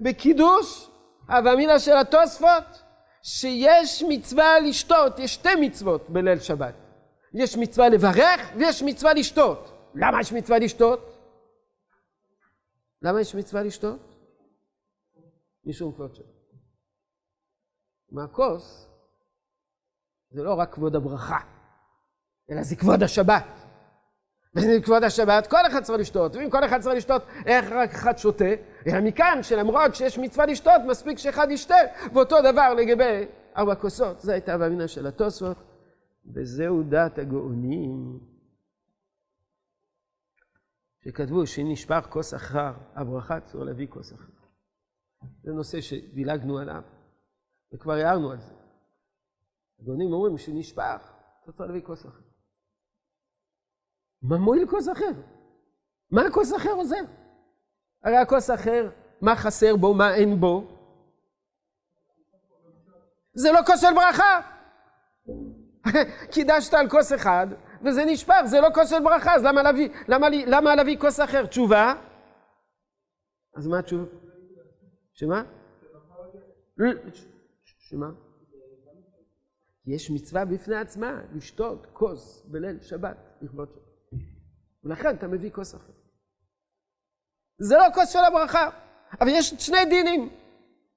בקידוש, הווה אמינא של התוספות, שיש מצווה לשתות, יש שתי מצוות בליל שבת. יש מצווה לברך ויש מצווה לשתות. למה יש מצווה לשתות? למה יש מצווה לשתות? משום כבוד שלו. מהכוס זה לא רק כבוד הברכה, אלא זה כבוד השבת. כבוד השבת, כל אחד צריך לשתות, ואם כל אחד צריך לשתות, איך רק אחד שותה? אלא מכאן שלמרות שיש מצווה לשתות, מספיק שאחד ישתה, ואותו דבר לגבי ארבע כוסות. זו הייתה המבינה של התוספות, וזהו דעת הגאונים, שכתבו שנשפך כוס אחר, הברכה צריך להביא כוס אחר. זה נושא שדילגנו עליו. וכבר הערנו על זה. הגאונים אומרים שנשפך, אתה צריך להביא כוס אחר. מה מועיל כוס אחר? מה הכוס אחר עוזר? הרי הכוס אחר, מה חסר בו, מה אין בו? זה לא כוס של ברכה. קידשת על כוס אחד, וזה נשפך, זה לא כוס של ברכה, אז למה להביא, למה, למה להביא כוס אחר? תשובה? אז מה התשובה? שמה? שמה? יש מצווה בפני עצמה לשתות כוס בליל שבת לכבוד שבת. ולכן אתה מביא כוס אחר. זה לא כוס של הברכה, אבל יש שני דינים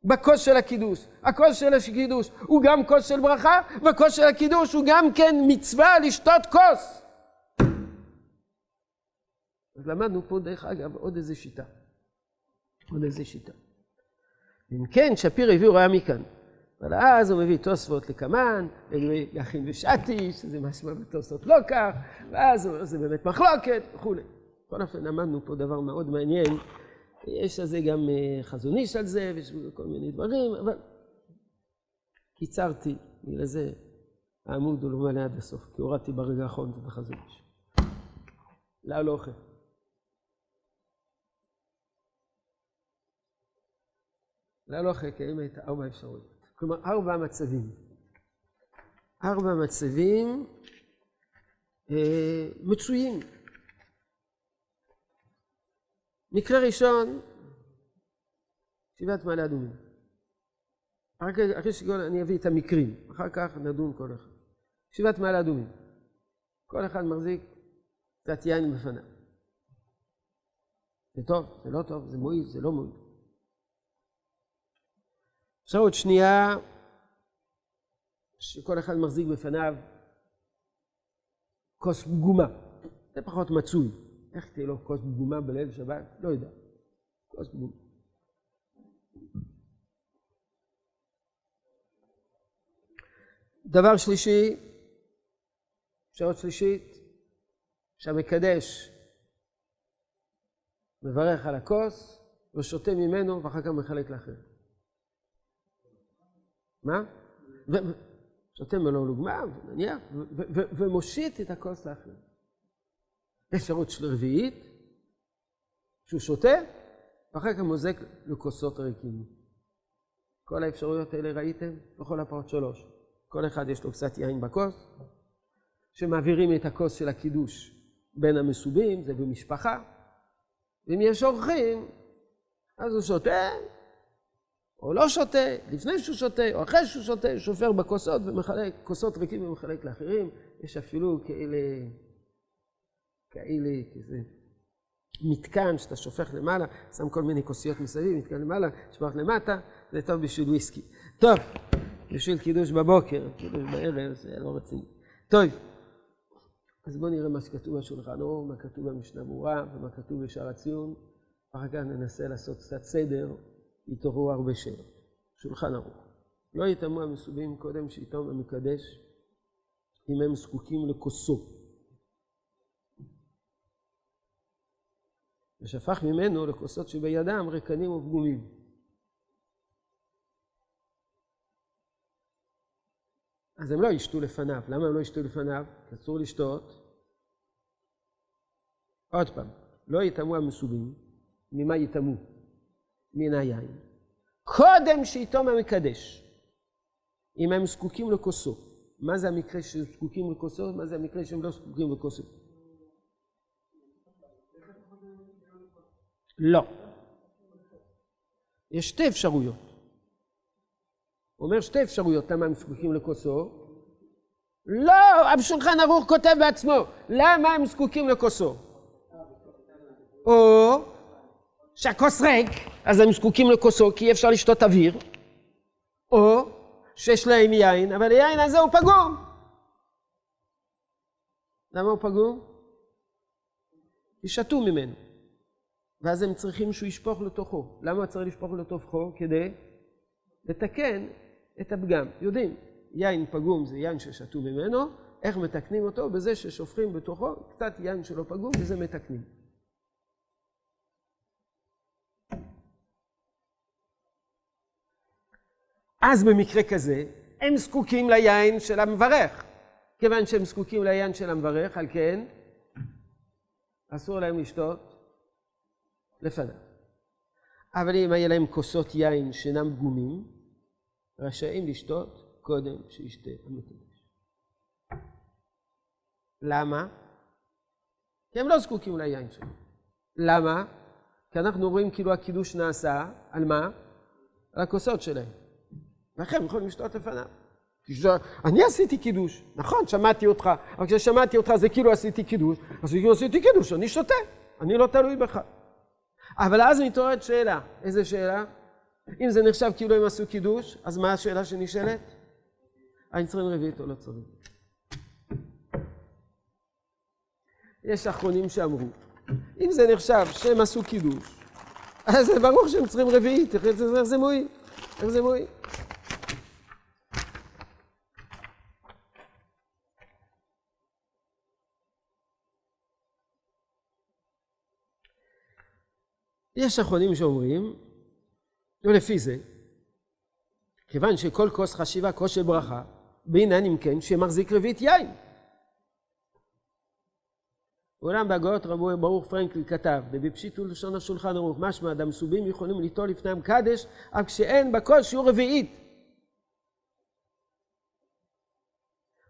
בכוס של הקידוש. הכוס של הקידוש הוא גם כוס של ברכה, וכוס של הקידוש הוא גם כן מצווה לשתות כוס. אז למדנו פה דרך אגב עוד איזה שיטה. עוד איזה שיטה. אם כן, שפיר הביא ראיה מכאן. אבל אז הוא מביא תוספות לקמן, יכין ושתי, שזה משמע בתוספות לא כך, ואז הוא אומר, זה באמת מחלוקת, וכולי. בכל אופן, למדנו פה דבר מאוד מעניין. יש על זה גם אה, חזון איש על זה, ויש כל מיני דברים, אבל קיצרתי, בגלל זה העמוד הוא לא מלא עד הסוף, כי הורדתי ברגע האחרון את החזון איש. להלוכה. להלוכה קיימת ארבע אפשרויות. כלומר, ארבע מצבים. ארבע מצבים אה, מצויים. מקרה ראשון, שבעת מעלה אדומים. אחרי שכל אני אביא את המקרים, אחר כך נדון כל אחד. שבעת מעלה אדומים. כל אחד מחזיק קצת יין בפניו. זה טוב, זה לא טוב, זה מועיל, זה לא מועיל. אפשרות שנייה, שכל אחד מחזיק בפניו כוס פגומה. זה פחות מצוי. איך תהיה לו כוס פגומה בליל שבת? לא יודע. כוס פגומה. דבר שלישי, אפשרות שלישית, שהמקדש מברך על הכוס ושותה ממנו ואחר כך מחלק לאחרים. מה? שותה ממנו לוגמה, נניח, ומושיט את הכוס לאחרים. אפשרות של רביעית, שהוא שותה, ואחר כך מוזק לכוסות ריקים. כל האפשרויות האלה ראיתם? בכל הפרט שלוש. כל אחד יש לו קצת יין בכוס, שמעבירים את הכוס של הקידוש בין המסובים, זה במשפחה, ואם יש אורחים, אז הוא שותה, או לא שותה, לפני שהוא שותה, או אחרי שהוא שותה, שופר בכוסות ומחלק, כוסות ריקים ומחלק לאחרים. יש אפילו כאלה, כאלה, כזה מתקן שאתה שופך למעלה, שם כל מיני כוסיות מסביב, מתקן למעלה, שופך למטה, זה טוב בשביל וויסקי. טוב, בשביל קידוש בבוקר, קידוש בערב, זה לא רציני. טוב. אז בואו נראה מה שכתוב בשולחן אור, מה כתוב במשנה ברורה ומה כתוב בשער הציון. אחר כך ננסה לעשות קצת סדר, יתעוררו הרבה שאלות. שולחן ערוך. לא יטמאו המסובים קודם שיטום המקדש, אם הם זקוקים לכוסו. ושפך ממנו לכוסות שבידם ריקנים ופגומים. אז הם לא ישתו לפניו. למה הם לא ישתו לפניו? כי אסור לשתות. עוד פעם, לא יטמאו המסובים, ממה יטמאו? מן היין. קודם שיתום המקדש, אם הם זקוקים לכוסו. מה זה המקרה שהם זקוקים לכוסו? מה זה המקרה שהם לא זקוקים לכוסו? לא. יש שתי אפשרויות. הוא אומר שתי אפשרויות למה הם זקוקים לכוסו. לא, השולחן ערוך כותב בעצמו, למה הם זקוקים לכוסו? או שהכוס ריק, אז הם זקוקים לכוסו כי אי אפשר לשתות אוויר, או שיש להם יין, אבל היין הזה הוא פגום. למה הוא פגום? ישתו ממנו. ואז הם צריכים שהוא ישפוך לתוכו. למה צריך לשפוך לתוכו? כדי לתקן את הפגם. יודעים, יין פגום זה יין ששתו ממנו, איך מתקנים אותו? בזה ששופכים בתוכו קצת יין שלא פגום, וזה מתקנים. אז במקרה כזה, הם זקוקים ליין של המברך. כיוון שהם זקוקים ליין של המברך, על כן, אסור להם לשתות לפניו. אבל אם היה להם כוסות יין שאינם פגומים, רשאים לשתות קודם שישתה המקדש. למה? כי הם לא זקוקים ליין שלו. למה? כי אנחנו רואים כאילו הקידוש נעשה, על מה? על הכוסות שלהם. לכן יכולים לשתות לפניו. אני עשיתי קידוש, נכון, שמעתי אותך, אבל כששמעתי אותך זה כאילו עשיתי קידוש, אז כאילו עשיתי קידוש, אני שותה, אני לא תלוי בך. אבל אז מתעוררת שאלה, איזה שאלה? אם זה נחשב כאילו הם עשו קידוש, אז מה השאלה שנשאלת? האם צריכים רביעית או לא צריך? יש אחרונים שאמרו, אם זה נחשב שהם עשו קידוש, אז זה ברור שהם צריכים רביעית, איך זה מועיל? איך זה מועיל? יש אחרונים שאומרים, ולפי זה, כיוון שכל כוס חשיבה כוס של ברכה, בעניין אם כן שמחזיק רביעית יין. אולם בהגאות רבו ברוך פרנקל כתב, ובפשיט ולשון השולחן ערוך, משמע דמסובים יכולים ליטול לפניהם קדש, אף כשאין בכל שיעור רביעית.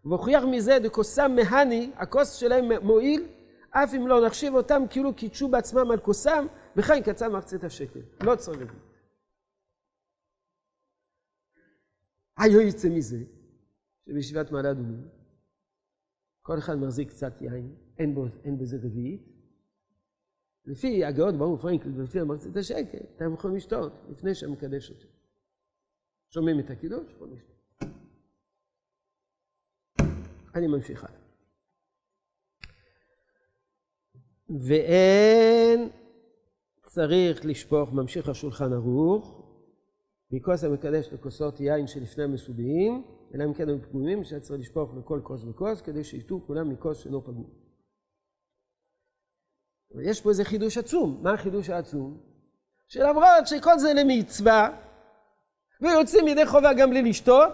והוכיח מזה דכוסם מהני, הכוס שלהם מועיל, אף אם לא נחשיב אותם כאילו קידשו בעצמם על כוסם, וכן קצה מחצית השקל. לא צריך. היו יוצא מזה, שבישיבת מעלה אדומים, כל אחד מחזיק קצת יין, אין, בו, אין בזה רביעית. לפי הגאות ברוך פרנקל ולפי המחצית השקל, אתם יכולים לשתות לפני שהמקדש אותו. שומעים את הקידוש, יכולים לשתות. אני ממשיך הלאה. ואין צריך לשפוך, ממשיך השולחן ערוך, מכוס המקדש לכוסות יין שלפני המסוביים, אלא אם כן הם פגומים, שהיה צריך לשפוך לכל כוס וכוס, כדי שישתו כולם מכוס שאינו פגום. יש פה איזה חידוש עצום. מה החידוש העצום? שלמרות שכל זה למצווה, ויוצאים ידי חובה גם בלי לשתות,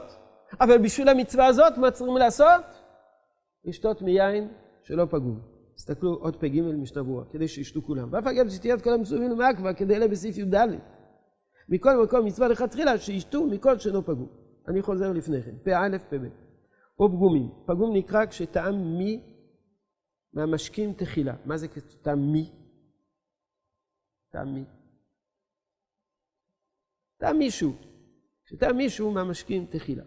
אבל בשביל המצווה הזאת, מה צריכים לעשות? לשתות מיין שלא פגום. תסתכלו עוד פ"ג ברורה, כדי שישתו כולם. ואף אגב שתהיה את כל המסובים כדי אלה בסעיף י"ד. מכל מקום מצווה לכתחילה, שישתו מכל שאינו פגום. אני חוזר לפני כן, פא, פ"ב. או פגומים. פגום נקרא כשטעם מי מהמשקים תחילה. מה זה טעם מי? טעם מי? טעם מישהו. כשטעם מישהו מהמשקים תחילה.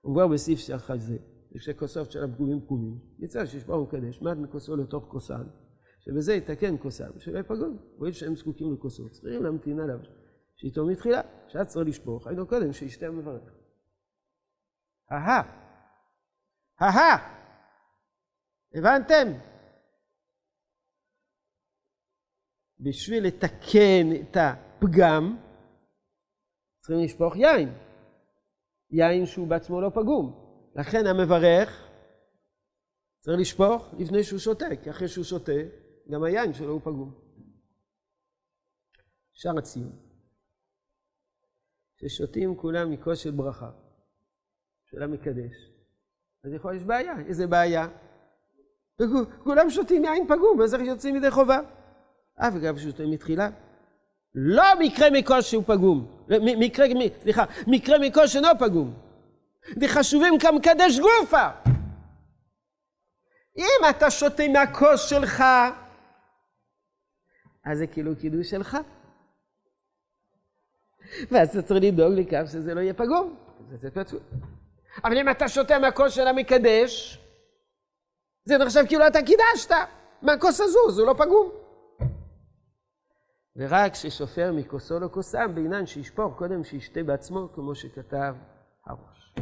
הוא כבר בסעיף שאחר זה, כשתי כוסות של הפגומים פגומים, יצא שיש ברוך קדש, מעט מכוסו לתוך כוסן, שבזה יתקן כוסן, שלא יפגום. רואים שהם זקוקים לכוסות, צריכים להמתין עליו, שאיתו מתחילה, שאת צריך לשפוך, היינו קודם שישתה מברך. אהה, אהה, הבנתם? בשביל לתקן את הפגם, צריכים לשפוך יין. יין שהוא בעצמו לא פגום. לכן המברך צריך לשפוך לפני שהוא שותה, כי אחרי שהוא שותה, גם היין שלו הוא פגום. שער הציון. ששותים כולם מכוס של ברכה, של המקדש, אז יכול להיות בעיה. איזה בעיה? וכולם שותים יין פגום, אז איך יוצאים ידי חובה? אף אגב שותים מתחילה. לא מקרה מכוס שהוא פגום, מקרה, סליחה, מקרה מכוס שאינו פגום. דחשובים כמקדש גופה. אם אתה שותה מהכוס שלך, אז זה כאילו קידוש שלך. ואז אתה צריך לדאוג לכך שזה לא יהיה פגום. זה פצוע. אבל אם אתה שותה מהכוס של המקדש, זה נחשב כאילו אתה קידשת מהכוס הזו, זה לא פגום. ורק ששופר מכוסו לכוסם, בעניין שישפוך קודם שישתה בעצמו, כמו שכתב הראש.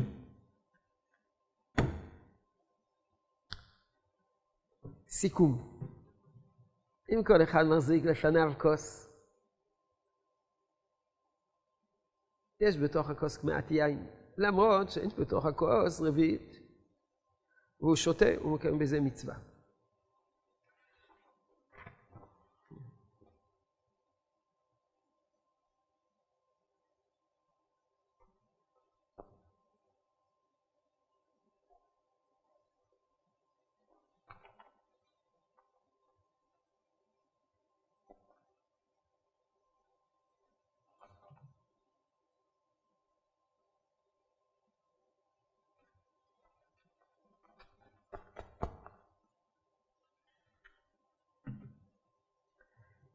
סיכום. אם כל אחד מחזיק לפניו כוס, יש בתוך הכוס מעט יין, למרות שיש בתוך הכוס רביעית. והוא שותה, הוא מקיים בזה מצווה.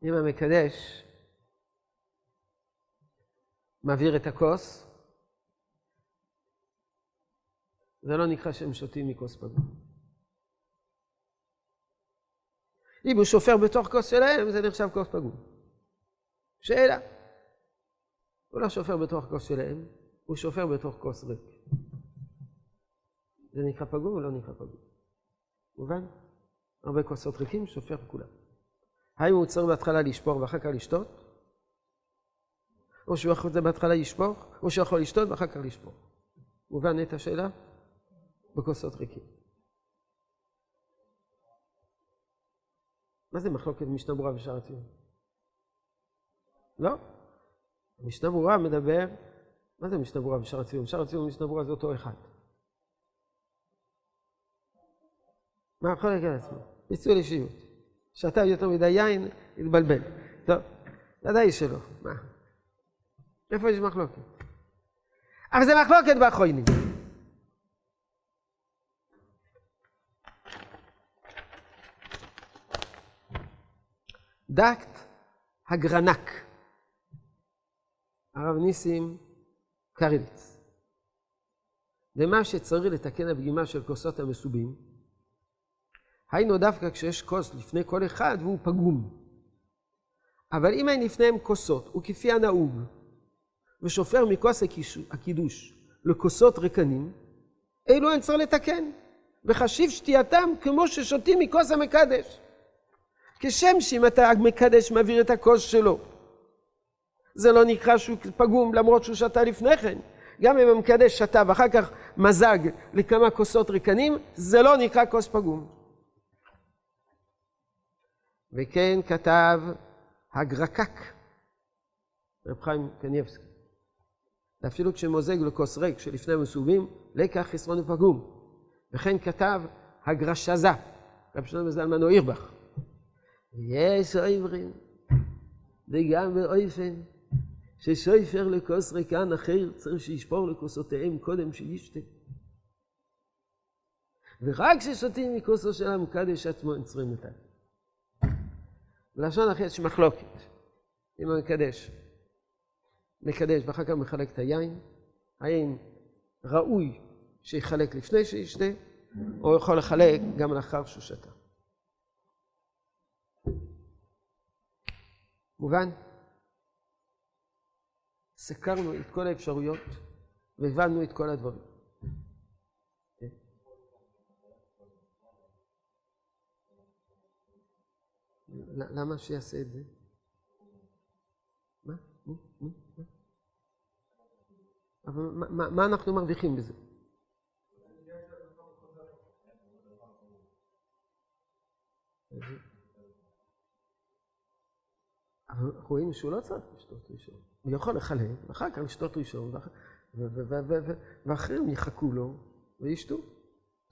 אם המקדש מעביר את הכוס, זה לא נקרא שהם שותים מכוס פגום. אם הוא שופר בתוך כוס שלהם, זה נחשב כוס פגום. שאלה. הוא לא שופר בתוך כוס שלהם, הוא שופר בתוך כוס ריק. זה נקרא פגום או לא נקרא פגום? מובן? הרבה כוסות ריקים, שופר כולם. האם הוא צריך בהתחלה לשפוך ואחר כך לשתות? או שהוא יכול בהתחלה לשפוך, או שהוא יכול לשתות ואחר כך לשפוך. מובן את השאלה? בכוסות ריקים. מה זה מחלוקת משנה ברורה ושאר הציון? לא. משנה ברורה מדבר מה זה משנה ברורה ושאר הציון? שאר הציון ומשנה ברורה זה אותו אחד. מה החולק על עצמו? פיצול אישיות. שתה יותר מדי יין, התבלבל. טוב, ודאי שלא. מה? איפה יש מחלוקת? אבל זה מחלוקת באחרונים. דקט הגרנק, הרב ניסים קרליץ. ומה שצריך לתקן הפגימה של כוסות המסובים, היינו דווקא כשיש כוס לפני כל אחד והוא פגום. אבל אם אין לפניהם כוסות, וכפי הנהוג, ושופר מכוס הקידוש לכוסות ריקנים, אלו אין צריך לתקן, וחשיב שתייתם כמו ששותים מכוס המקדש. כשם שאם אתה מקדש מעביר את הכוס שלו, זה לא נקרא שהוא פגום למרות שהוא שתה לפני כן. גם אם המקדש שתה ואחר כך מזג לכמה כוסות ריקנים, זה לא נקרא כוס פגום. וכן כתב הגרקק, רב חיים קניבסקי. ואפילו כשמוזג לכוס ריק שלפני מסובים, לקח חסרון ופגום. וכן כתב הגרשזה, רב שלמה זלמן אוירבך. יש עברים, וגם באופן ששויפר לכוס ריקן אחר צריך שישפור לכוסותיהם קודם שישתה. ורק כששותים מכוסו של המקדש עצמו הם צריכים אותם. בלשון אחר יש מחלוקת עם המקדש. מקדש ואחר כך מחלק את היין, האם ראוי שיחלק לפני שישתה, או יכול לחלק גם לאחר שהוא שתה. מובן? סקרנו את כל האפשרויות והבנו את כל הדברים. למה שיעשה את זה? מה? אבל מה, מה אנחנו מרוויחים בזה? אבל רואים שהוא לא צריך לשתות ראשון. הוא יכול לחלק, ואחר כך לשתות ראשון, ואחרים יחכו לו וישתו.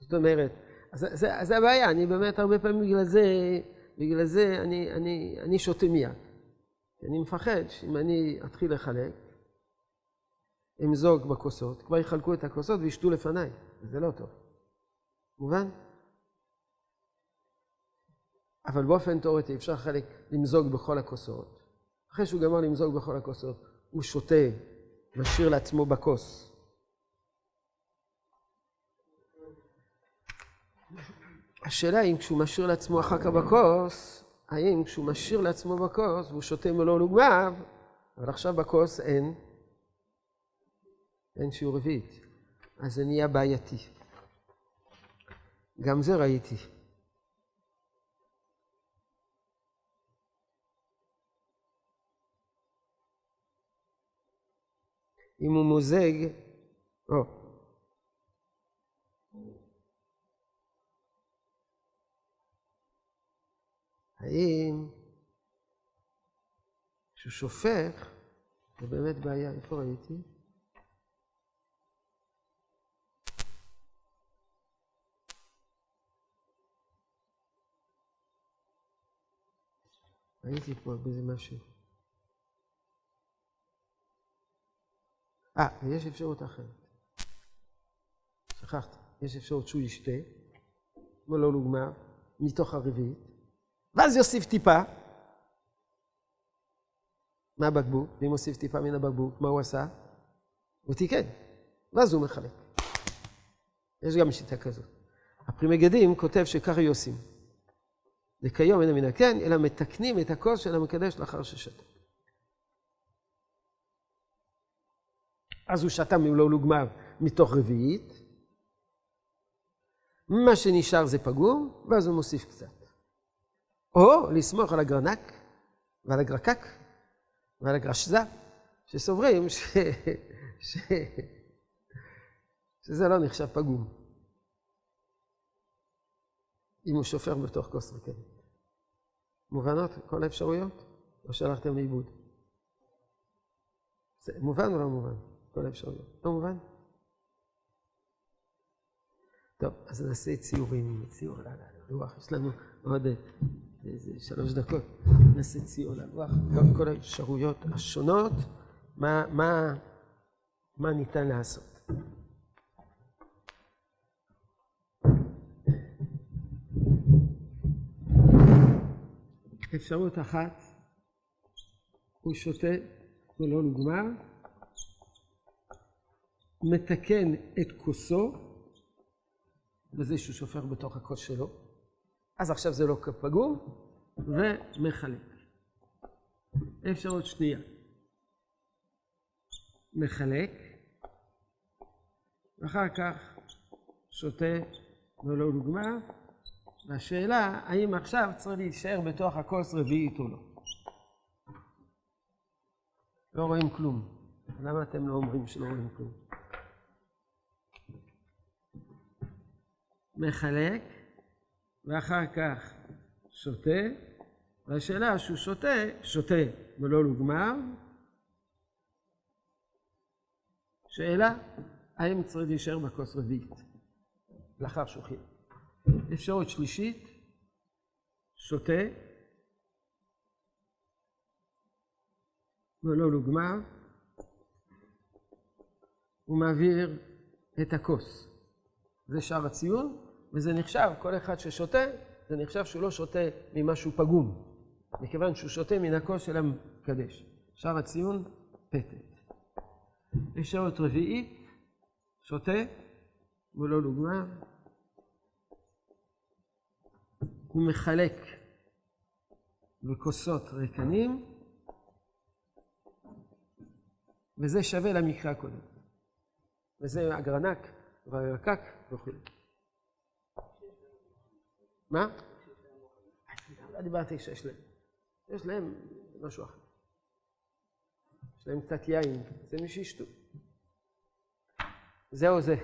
זאת אומרת, אז זה הבעיה, אני באמת הרבה פעמים בגלל זה, בגלל זה אני, אני, אני שותה מיד. אני מפחד שאם אני אתחיל לחלק, אמזוג בכוסות, כבר יחלקו את הכוסות וישתו לפניי, זה לא טוב. מובן? אבל באופן תיאורטי אפשר חלק למזוג בכל הכוסות. אחרי שהוא גמר למזוג בכל הכוסות, הוא שותה, משאיר לעצמו בכוס. השאלה אם כשהוא משאיר לעצמו אחר כך בכוס, האם כשהוא משאיר לעצמו בכוס והוא שותה מלוא לוגמיו, אבל עכשיו בכוס אין, אין שיעור רביעית. אז זה נהיה בעייתי. גם זה ראיתי. אם הוא מוזג, או. האם כשהוא שופך, זה באמת בעיה, איפה ראיתי? ראיתי פה באיזה משהו. אה, ויש אפשרות אחרת. שכחת, יש אפשרות שהוא ישתה, כמו לא לוגמה, מתוך הרביעית, ואז יוסיף טיפה מהבקבוק, ואם הוסיף טיפה מן הבקבוק, מה הוא עשה? הוא תיקן, ואז הוא מחלק. יש גם שיטה כזאת. הפרימגדים כותב שככה היו עושים. וכיום אין מן הקן, אלא מתקנים את הכוס של המקדש לאחר ששתה. אז הוא שתה ממלוא לוגמיו מתוך רביעית. מה שנשאר זה פגום, ואז הוא מוסיף קצת. או לסמוך על הגרנק ועל הגרקק ועל הגרשזה, שסוברים ש... ש... שזה לא נחשב פגום. אם הוא שופר בתוך כוס רכבת. מובנות כל האפשרויות? או שהלכתם לאיבוד? זה מובן או לא מובן? כל האפשרויות. לא מובן? טוב, אז נעשה ציורים, ציור על הלוח, יש לנו עוד איזה שלוש דקות, נעשה ציור על הלוח, גם כל האפשרויות השונות, מה, מה, מה ניתן לעשות. אפשרות אחת, הוא שותה ולא נגמר, מתקן את כוסו בזה שהוא שופך בתוך הכוס שלו, אז עכשיו זה לא פגום, ומחלק. אפשרות שנייה, מחלק, ואחר כך שותה ולא נגמר, והשאלה, האם עכשיו צריך להישאר בתוך הכוס רביעית או לא. לא רואים כלום. למה אתם לא אומרים שלא רואים כלום? מחלק, ואחר כך שותה, והשאלה שהוא שותה, שותה ולא נגמר. שאלה, האם צריך להישאר בכוס רביעית לאחר חילק. אפשרות שלישית, שותה ולא נוגמר, הוא מעביר את הכוס. זה שער הציון, וזה נחשב, כל אחד ששותה, זה נחשב שהוא לא שותה ממשהו פגום, מכיוון שהוא שותה מן הכוס של המקדש. שער הציון, פתת. אפשרות רביעית, שותה ולא נוגמר. הוא מחלק בכוסות ריקנים, וזה שווה למקרא הקודם. וזה אגרנק והירקק וכו'. מה? לא דיברתי שיש להם. יש להם משהו אחר. יש להם קצת יין, זה מי שישתו. זהו זה.